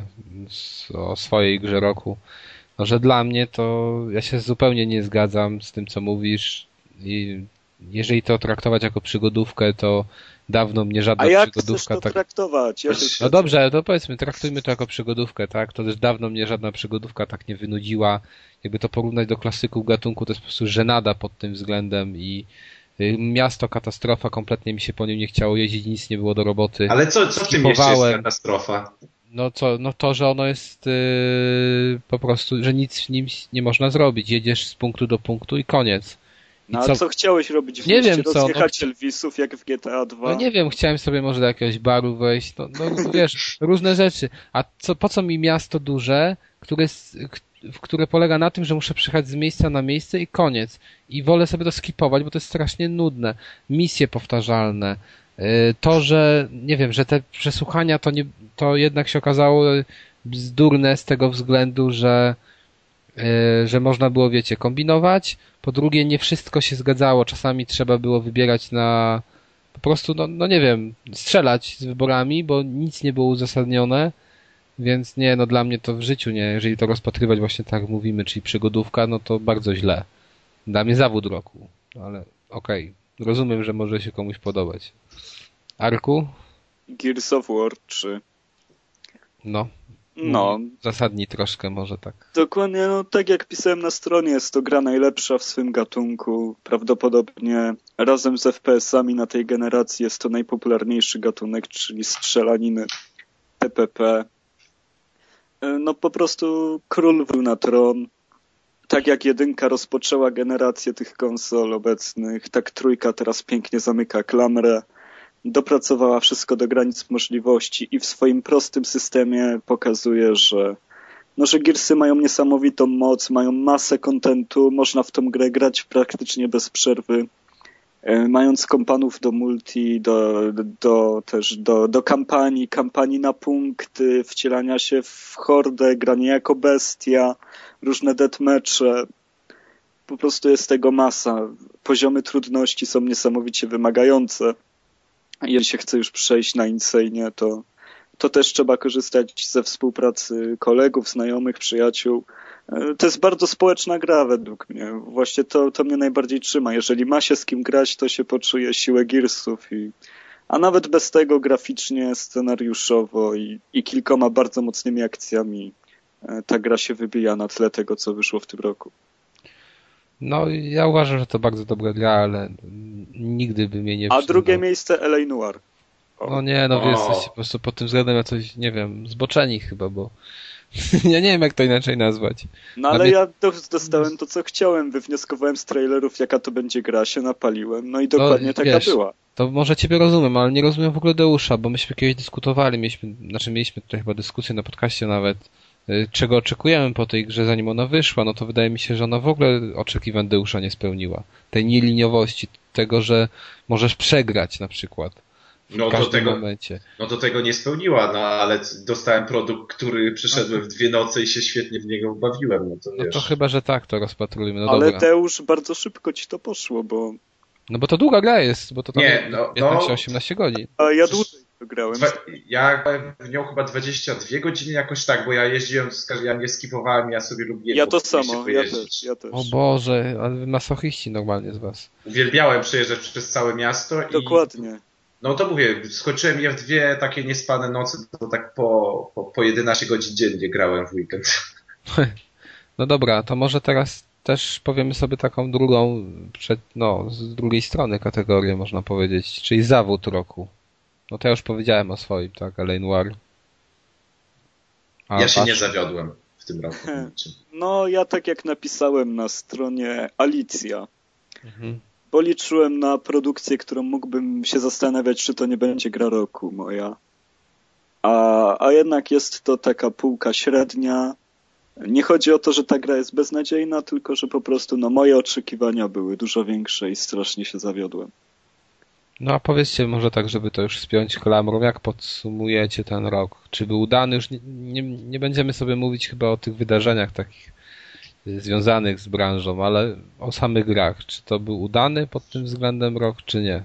o swojej grze roku. No, że dla mnie to ja się zupełnie nie zgadzam z tym, co mówisz i jeżeli to traktować jako przygodówkę, to dawno mnie żadna A jak przygodówka chcesz to tak... traktować? Ja No dobrze, to powiedzmy, traktujmy to jako przygodówkę, tak? To też dawno mnie żadna przygodówka tak nie wynudziła. Jakby to porównać do klasyków gatunku, to jest po prostu żenada pod tym względem i miasto katastrofa, kompletnie mi się po nim nie chciało jeździć, nic nie było do roboty. Ale co, co w tym mieście jest katastrofa? No co, no to, że ono jest yy, po prostu, że nic w nim nie można zrobić. Jedziesz z punktu do punktu i koniec. I No, a co chciałeś robić w Nie wiem, co, no- Rozjechać Elvisów jak w GTA 2? No nie wiem, chciałem sobie może do jakiegoś baru wejść, no, no wiesz, różne rzeczy. A co, po co mi miasto duże, które, które polega na tym, że muszę przyjechać z miejsca na miejsce i koniec. I wolę sobie to skipować, bo to jest strasznie nudne. Misje powtarzalne. Yy, To, że, nie wiem, że te przesłuchania to nie, to jednak się okazało bzdurne z tego względu, że yy, że można było, wiecie, kombinować. Po drugie, nie wszystko się zgadzało. Czasami trzeba było wybierać na po prostu, no, no nie wiem, strzelać z wyborami, bo nic nie było uzasadnione. Więc nie, no dla mnie to w życiu nie. Jeżeli to rozpatrywać właśnie tak mówimy, czyli przygodówka, no to bardzo źle. Dla mnie zawód roku. Ale okej, rozumiem, że może się komuś podobać. Arku? Gears of War 3. No, No, zasadni troszkę może tak. dokładnie, no tak jak pisałem na stronie, jest to gra najlepsza w swym gatunku. Prawdopodobnie razem z FPS-ami na tej generacji jest to najpopularniejszy gatunek, czyli strzelaniny PPP. E, No po prostu król wrół na tron. Tak jak jedynka rozpoczęła generację tych konsol obecnych, tak trójka teraz pięknie zamyka klamrę. Dopracowała wszystko do granic możliwości i w swoim prostym systemie pokazuje, że no, że Gearsy mają niesamowitą moc, mają masę kontentu, można w tą grę grać praktycznie bez przerwy. E, Mając kompanów do multi, do, do też do, do kampanii, kampanii na punkty, wcielania się w hordę, granie jako bestia, różne deathmatche. Po prostu jest tego masa. Poziomy trudności są niesamowicie wymagające. Jeżeli się chce już przejść na Insane, to, to też trzeba korzystać ze współpracy kolegów, znajomych, przyjaciół. To jest bardzo społeczna gra według mnie. Właśnie to, to mnie najbardziej trzyma. Jeżeli ma się z kim grać, to się poczuje siłę Gearsów. I, a nawet bez tego graficznie, scenariuszowo i, i kilkoma bardzo mocnymi akcjami e, ta gra się wybija na tle tego, co wyszło w tym roku. No, ja uważam, że to bardzo dobra gra, ale nigdy by mnie nie A drugie miejsce LA Noir. O. No nie, no wy jesteście po prostu pod tym względem jakoś, nie wiem, zboczeni chyba, bo ja nie wiem jak to inaczej nazwać. No ale ja do, dostałem to, co chciałem. Wywnioskowałem z trailerów, jaka to będzie gra, się napaliłem. No i dokładnie taka wiesz, była. To może ciebie rozumiem, ale nie rozumiem w ogóle Deusza, bo myśmy kiedyś dyskutowali, mieliśmy, znaczy mieliśmy tutaj chyba dyskusję na podcaście nawet, y, czego oczekujemy po tej grze, zanim ona wyszła, no to wydaje mi się, że ona w ogóle oczekiwań Deusza nie spełniła. Tej nieliniowości, tego, że możesz przegrać na przykład No do, tego, momencie. no do tego nie spełniła, no ale dostałem produkt, który przyszedłem w dwie noce i się świetnie w niego bawiłem, no to No to chyba, że tak to rozpatrujmy, no ale dobra. Deusz bardzo szybko ci to poszło, bo No bo to długa gra jest, bo to tam Nie, no, no. 15-18 godzin. a ja dłużej to grałem. Dwa, ja grałem w nią chyba 22 godziny jakoś tak, bo ja jeździłem, z, ja nie skipowałem, ja sobie lubiłem Ja to samo, ja też, ja też. O Boże, ale wy masochiści normalnie z was. Uwielbiałem przejeżdżać przez całe miasto i Dokładnie. No to mówię, skończyłem je w dwie takie niespane nocy, to tak po, po, po 11 godzin dziennie grałem w weekend. No dobra, to może teraz też powiemy sobie taką drugą, przed, no, z drugiej strony kategorię można powiedzieć, czyli zawód roku. No to ja już powiedziałem o swoim, tak, Alain Noir. A ja się nie zawiodłem w tym roku. No ja tak jak napisałem na stronie Alicja, Mhm. Bo liczyłem na produkcję, którą mógłbym się zastanawiać, czy to nie będzie gra roku moja. A, a jednak jest to taka półka średnia. Nie chodzi o to, że ta gra jest beznadziejna, tylko że po prostu no, moje oczekiwania były dużo większe i strasznie się zawiodłem. No a powiedzcie może tak, żeby to już spiąć klamrą, jak podsumujecie ten rok? Czy był udany? Już nie, nie, nie będziemy sobie mówić chyba o tych wydarzeniach takich związanych z branżą, ale o samych grach. Czy to był udany pod tym względem rok, czy nie?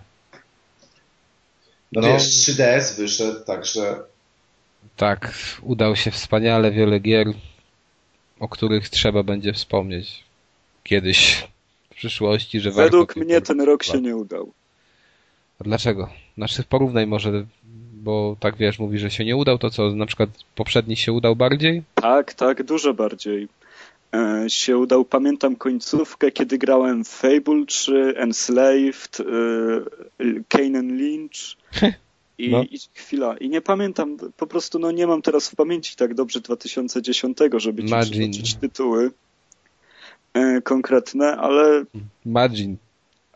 No, No. wiesz, 3DS wyszedł, także Tak, udał się wspaniale wiele gier, o których trzeba będzie wspomnieć kiedyś w przyszłości, że Według warto mnie ten rok się nie udał. A dlaczego? Znaczy porównaj może, bo tak wiesz, mówi, że się nie udał, to co, na przykład poprzedni się udał bardziej? Tak, tak, dużo bardziej. E, się udał, pamiętam końcówkę, kiedy grałem w Fable 3, Enslaved, e, Kanan Lynch i, No. i chwila. I nie pamiętam, po prostu no nie mam teraz w pamięci tak dobrze 2010, żeby ci przytoczyć tytuły e, konkretne, ale Margin.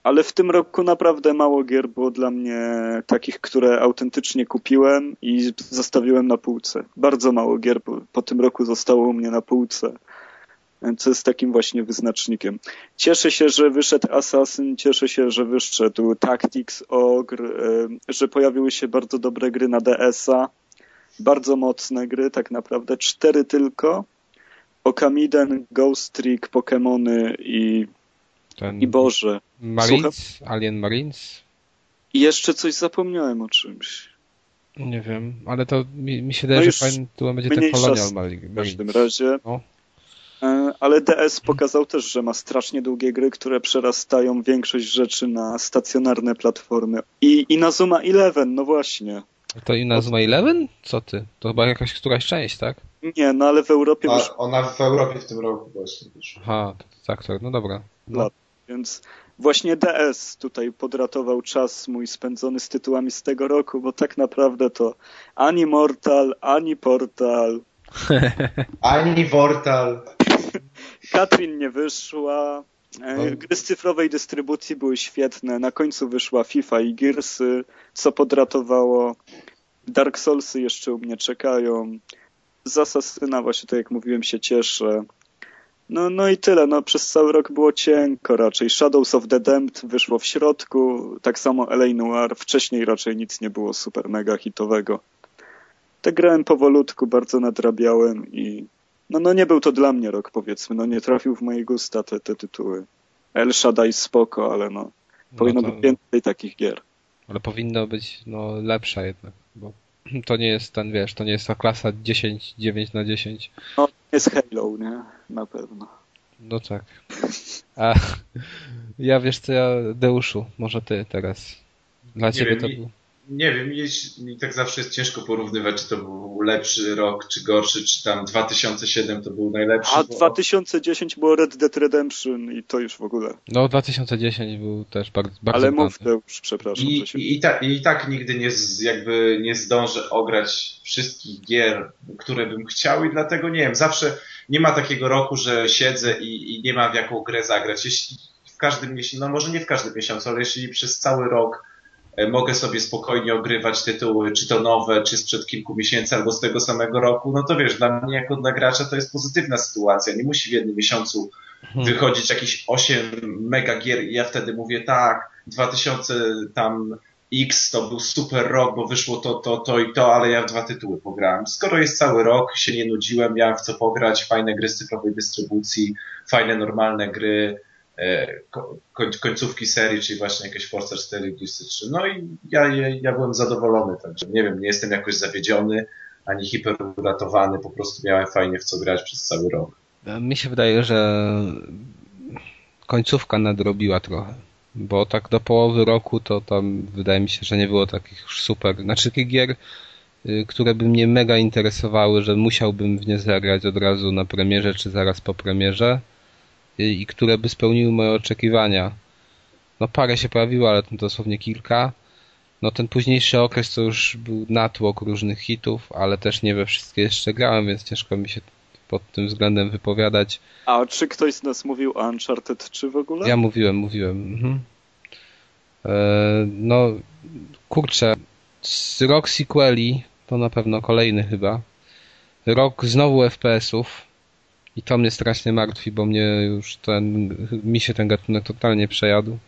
ale w tym roku naprawdę mało gier było dla mnie takich, które autentycznie kupiłem i zostawiłem na półce. Bardzo mało gier po, po tym roku zostało u mnie na półce, co jest takim właśnie wyznacznikiem. Cieszę się, że wyszedł Assassin, cieszę się, że wyszedł Tactics Ogre, że pojawiły się bardzo dobre gry na DS-a, bardzo mocne gry, tak naprawdę, cztery tylko. Okamiden, Ghost Trick, Pokémony i, Ten i Boże. Marines? Alien Marines? I jeszcze coś zapomniałem o czymś. Nie wiem, ale to mi, mi się wydaje, No że już fajny tu będzie ten mniejsza Colonial Marines. W każdym razie. No. E, Ale DS pokazał też, że ma strasznie długie gry, które przerastają większość rzeczy na stacjonarne platformy. I, i na Zuma 11, no właśnie. To i na Zuma 11? Co ty? To chyba jakaś któraś część, tak? Nie, no ale w Europie już, A ona w Europie w tym roku właśnie wyszła. Aha, tak, tak, no dobra. No. Lat. więc właśnie DS tutaj podratował czas mój spędzony z tytułami z tego roku, bo tak naprawdę to ani Mortal, ani Portal, Ani Vortal. Katrin nie wyszła. E, No. Gry z cyfrowej dystrybucji były świetne. Na końcu wyszła FIFA i Gearsy, co podratowało. Dark Soulsy jeszcze u mnie czekają. Z Assassina właśnie, tak jak mówiłem, się cieszę. No, no i tyle. No, przez cały rok było cienko raczej. Shadows of the Damned wyszło w środku. Tak samo L.A. Noir. Wcześniej raczej nic nie było super mega hitowego. Tak grałem powolutku, bardzo nadrabiałem i no, no nie był to dla mnie rok, powiedzmy. No nie trafił w moje gusta te, te tytuły. El Shaddai spoko, ale no, powinno no to, być więcej takich gier. Ale powinno być no, lepsza jednak, bo to nie jest ten, wiesz, to nie jest ta klasa 10, 9 na 10. No, jest Halo, nie? Na pewno. No tak. A ja wiesz co, ja Deuszu, może ty teraz. Dla Nie ciebie wiem, to był. Nie wiem, mi, tak zawsze jest ciężko porównywać, czy to był lepszy rok, czy gorszy, czy tam 2007 to był najlepszy. A bo- 2010 było Red Dead Redemption i to już w ogóle. No 2010 był też bardzo, bardzo Ale mów to już, przepraszam, I, się... i, tak, I tak nigdy nie, z, jakby nie zdążę ograć wszystkich gier, które bym chciał i dlatego nie wiem, zawsze nie ma takiego roku, że siedzę i, i nie ma w jaką grę zagrać. Jeśli w każdym miesiącu, no może nie w każdym miesiącu, ale jeśli przez cały rok mogę sobie spokojnie ogrywać tytuły, czy to nowe, czy sprzed kilku miesięcy, albo z tego samego roku, no to wiesz, dla mnie jako dla gracza to jest pozytywna sytuacja. Nie musi w jednym miesiącu Hmm. wychodzić jakieś 8 mega gier i ja wtedy mówię tak, 2000 tam X to był super rok, bo wyszło to, to, to i to, ale ja w dwa tytuły pograłem. Skoro jest cały rok, się nie nudziłem, miałem w co pograć, fajne gry z cyfrowej dystrybucji, fajne normalne gry, e, końcówki serii, czyli właśnie jakieś Forza 4 i 3. No i ja, ja, byłem zadowolony, także nie wiem, nie jestem jakoś zawiedziony, ani hiperuratowany, po prostu miałem fajnie w co grać przez cały rok. Mi się wydaje, że końcówka nadrobiła trochę. Bo tak do połowy roku to tam wydaje mi się, że nie było takich już super. Znaczy takich gier, y, które by mnie mega interesowały, że musiałbym w nie zagrać od razu na premierze czy zaraz po premierze i które by spełniły moje oczekiwania. No parę się pojawiło, ale to dosłownie kilka. No ten późniejszy okres to już był natłok różnych hitów, ale też nie we wszystkie jeszcze grałem, więc ciężko mi się pod tym względem wypowiadać. A czy ktoś z nas mówił o Uncharted 3 w ogóle? Ja mówiłem, mówiłem. Mhm. E, no, kurczę, rok sequeli, to na pewno kolejny chyba. Rok znowu FPS-ów i to mnie strasznie martwi, bo mnie już ten, mi się ten gatunek totalnie przejadł.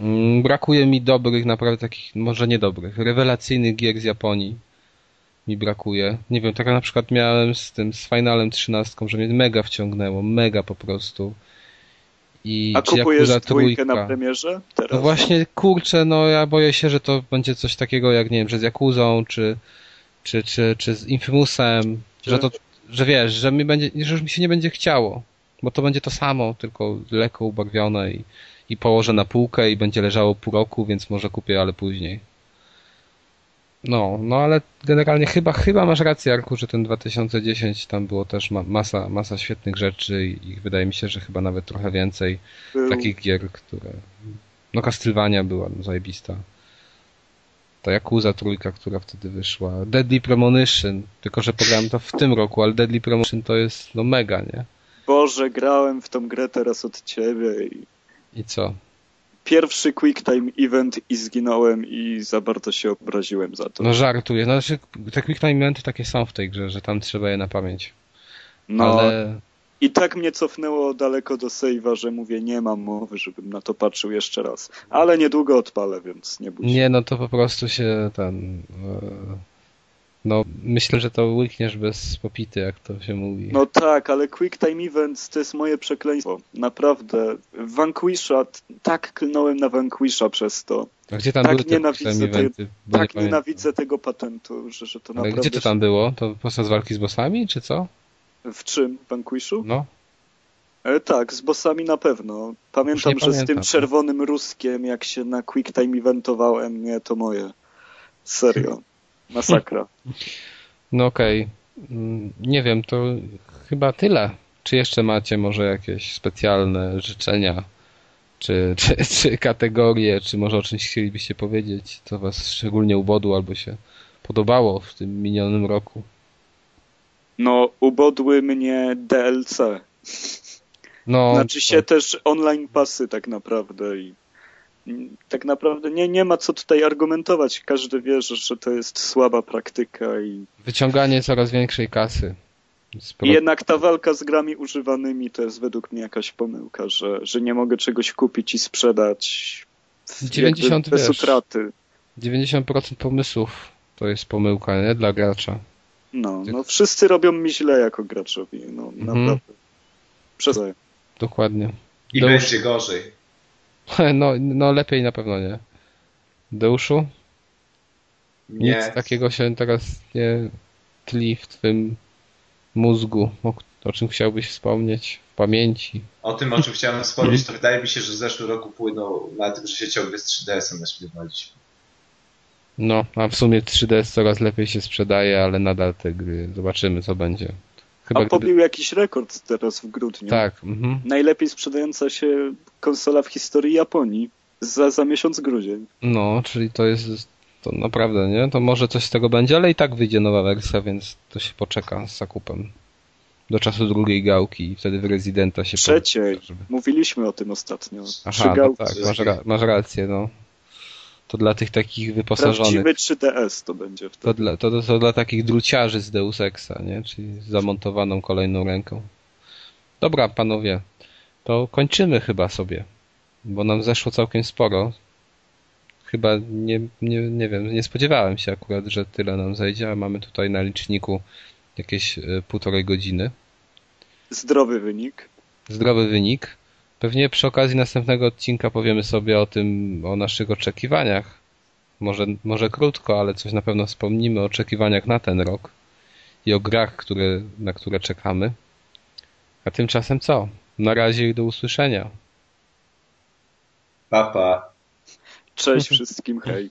Mm, Brakuje mi dobrych, naprawdę takich, może nie dobrych, rewelacyjnych gier z Japonii. Mi brakuje. Nie wiem, tak na przykład miałem z tym, z Finalem 13, że mnie mega wciągnęło, mega po prostu. I A kupujesz dwójkę na premierze? Teraz? No właśnie, kurczę, no ja boję się, że to będzie coś takiego jak, nie wiem, że z Jakuzą, czy, czy, czy, czy z Infamousem, że to, że wiesz, że mi będzie, że już mi się nie będzie chciało. Bo to będzie to samo, tylko lekko ubarwione i, i położę na półkę i będzie leżało pół roku, więc może kupię, ale później. No, no ale generalnie chyba, chyba masz rację, Arku, że ten 2010 tam było też ma, masa, masa świetnych rzeczy i, i wydaje mi się, że chyba nawet trochę więcej Był. takich gier, które... No Castlevania była no, zajebista. Ta Yakuza trójka, która wtedy wyszła. Deadly Premonition, tylko że pograłem to w tym roku, ale Deadly Premonition to jest no mega, nie? Boże, grałem w tą grę teraz od ciebie i I co? pierwszy quick time event i zginąłem i za bardzo się obraziłem za to. No żartuję. No, znaczy, te quick time eventy takie są w tej grze, że tam trzeba je na pamięć. No Ale i tak mnie cofnęło daleko do save'a, że mówię, nie mam mowy, żebym na to patrzył jeszcze raz. Ale niedługo odpalę, więc nie bój się. nie, no to po prostu się ten... e, No, myślę, że to łykniesz bez popity, jak to się mówi. No tak, ale Quick Time Events to jest moje przekleństwo. Naprawdę. Vanquisha, tak klnąłem na Vanquisha przez to. A gdzie tam tak były te nienawidzę eventy? Bo tak nie nienawidzę tego patentu, że, że to Ale naprawdę... gdzie to tam było? To podczas walki z bossami, czy co? W czym? Vanquishu? No. E, tak, z bossami na pewno. Pamiętam, że z tym pamiętam. czerwonym ruskiem, jak się na Quick Time eventowałem, nie, to moje. Serio. Masakra. No okej. Mm, Nie wiem, to chyba tyle. Czy jeszcze macie może jakieś specjalne życzenia? Czy, czy, czy kategorie, czy może o czymś chcielibyście powiedzieć, co was szczególnie ubodło albo się podobało w tym minionym roku? No, ubodły mnie DLC. No, Znaczy się też online pasy tak naprawdę i tak naprawdę nie, nie ma co tutaj argumentować. Każdy wie, że, to jest słaba praktyka i, wyciąganie coraz większej kasy. Jednak ta walka z grami używanymi to jest według mnie jakaś pomyłka, że, że nie mogę czegoś kupić i sprzedać w- 90, jakby bez wiesz. utraty. 90% pomysłów to jest pomyłka, nie? Dla gracza. No, no wszyscy robią mi źle jako graczowi, no Mhm. naprawdę. Przez Dokładnie. I Dobrze. będzie gorzej. No, no lepiej na pewno nie. Deuszu? Nic Nie. takiego się teraz nie tli w twym mózgu, o, o czym chciałbyś wspomnieć w pamięci. O tym, o czym chciałem wspomnieć, to wydaje mi się, że w zeszłym roku płynął na tym, że się ciągle z 3DS-em naśmiewaliśmy. No, a w sumie 3DS coraz lepiej się sprzedaje, ale nadal te gry. Zobaczymy, co będzie. Chyba A pobił jakiś rekord teraz w grudniu. Tak, mhm. Najlepiej sprzedająca się konsola w historii Japonii za, za miesiąc grudzień. No, czyli to jest to naprawdę, nie? To może coś z tego będzie, ale i tak wyjdzie nowa wersja, więc to się poczeka z zakupem. Do czasu drugiej gałki i wtedy w Residenta się Trzeciej. żeby- Mówiliśmy o tym ostatnio. Aha, no tak, masz, ra- masz rację, no. To dla tych takich wyposażonych. Prawdziwy 3DS to będzie To wtedy. dla, to, to dla takich druciarzy z Deus Exa, nie? Czyli z zamontowaną kolejną ręką. Dobra, panowie, to kończymy chyba sobie, bo nam zeszło całkiem sporo. Chyba nie, nie, nie wiem, nie spodziewałem się akurat, że tyle nam zejdzie, a mamy tutaj na liczniku jakieś e, półtorej godziny. Zdrowy wynik. Zdrowy wynik. Pewnie przy okazji następnego odcinka powiemy sobie o tym, o naszych oczekiwaniach. Może, może krótko, ale coś na pewno wspomnimy o oczekiwaniach na ten rok i o grach, które, na które czekamy. A tymczasem co? Na razie i do usłyszenia. Papa. Cześć wszystkim, hej.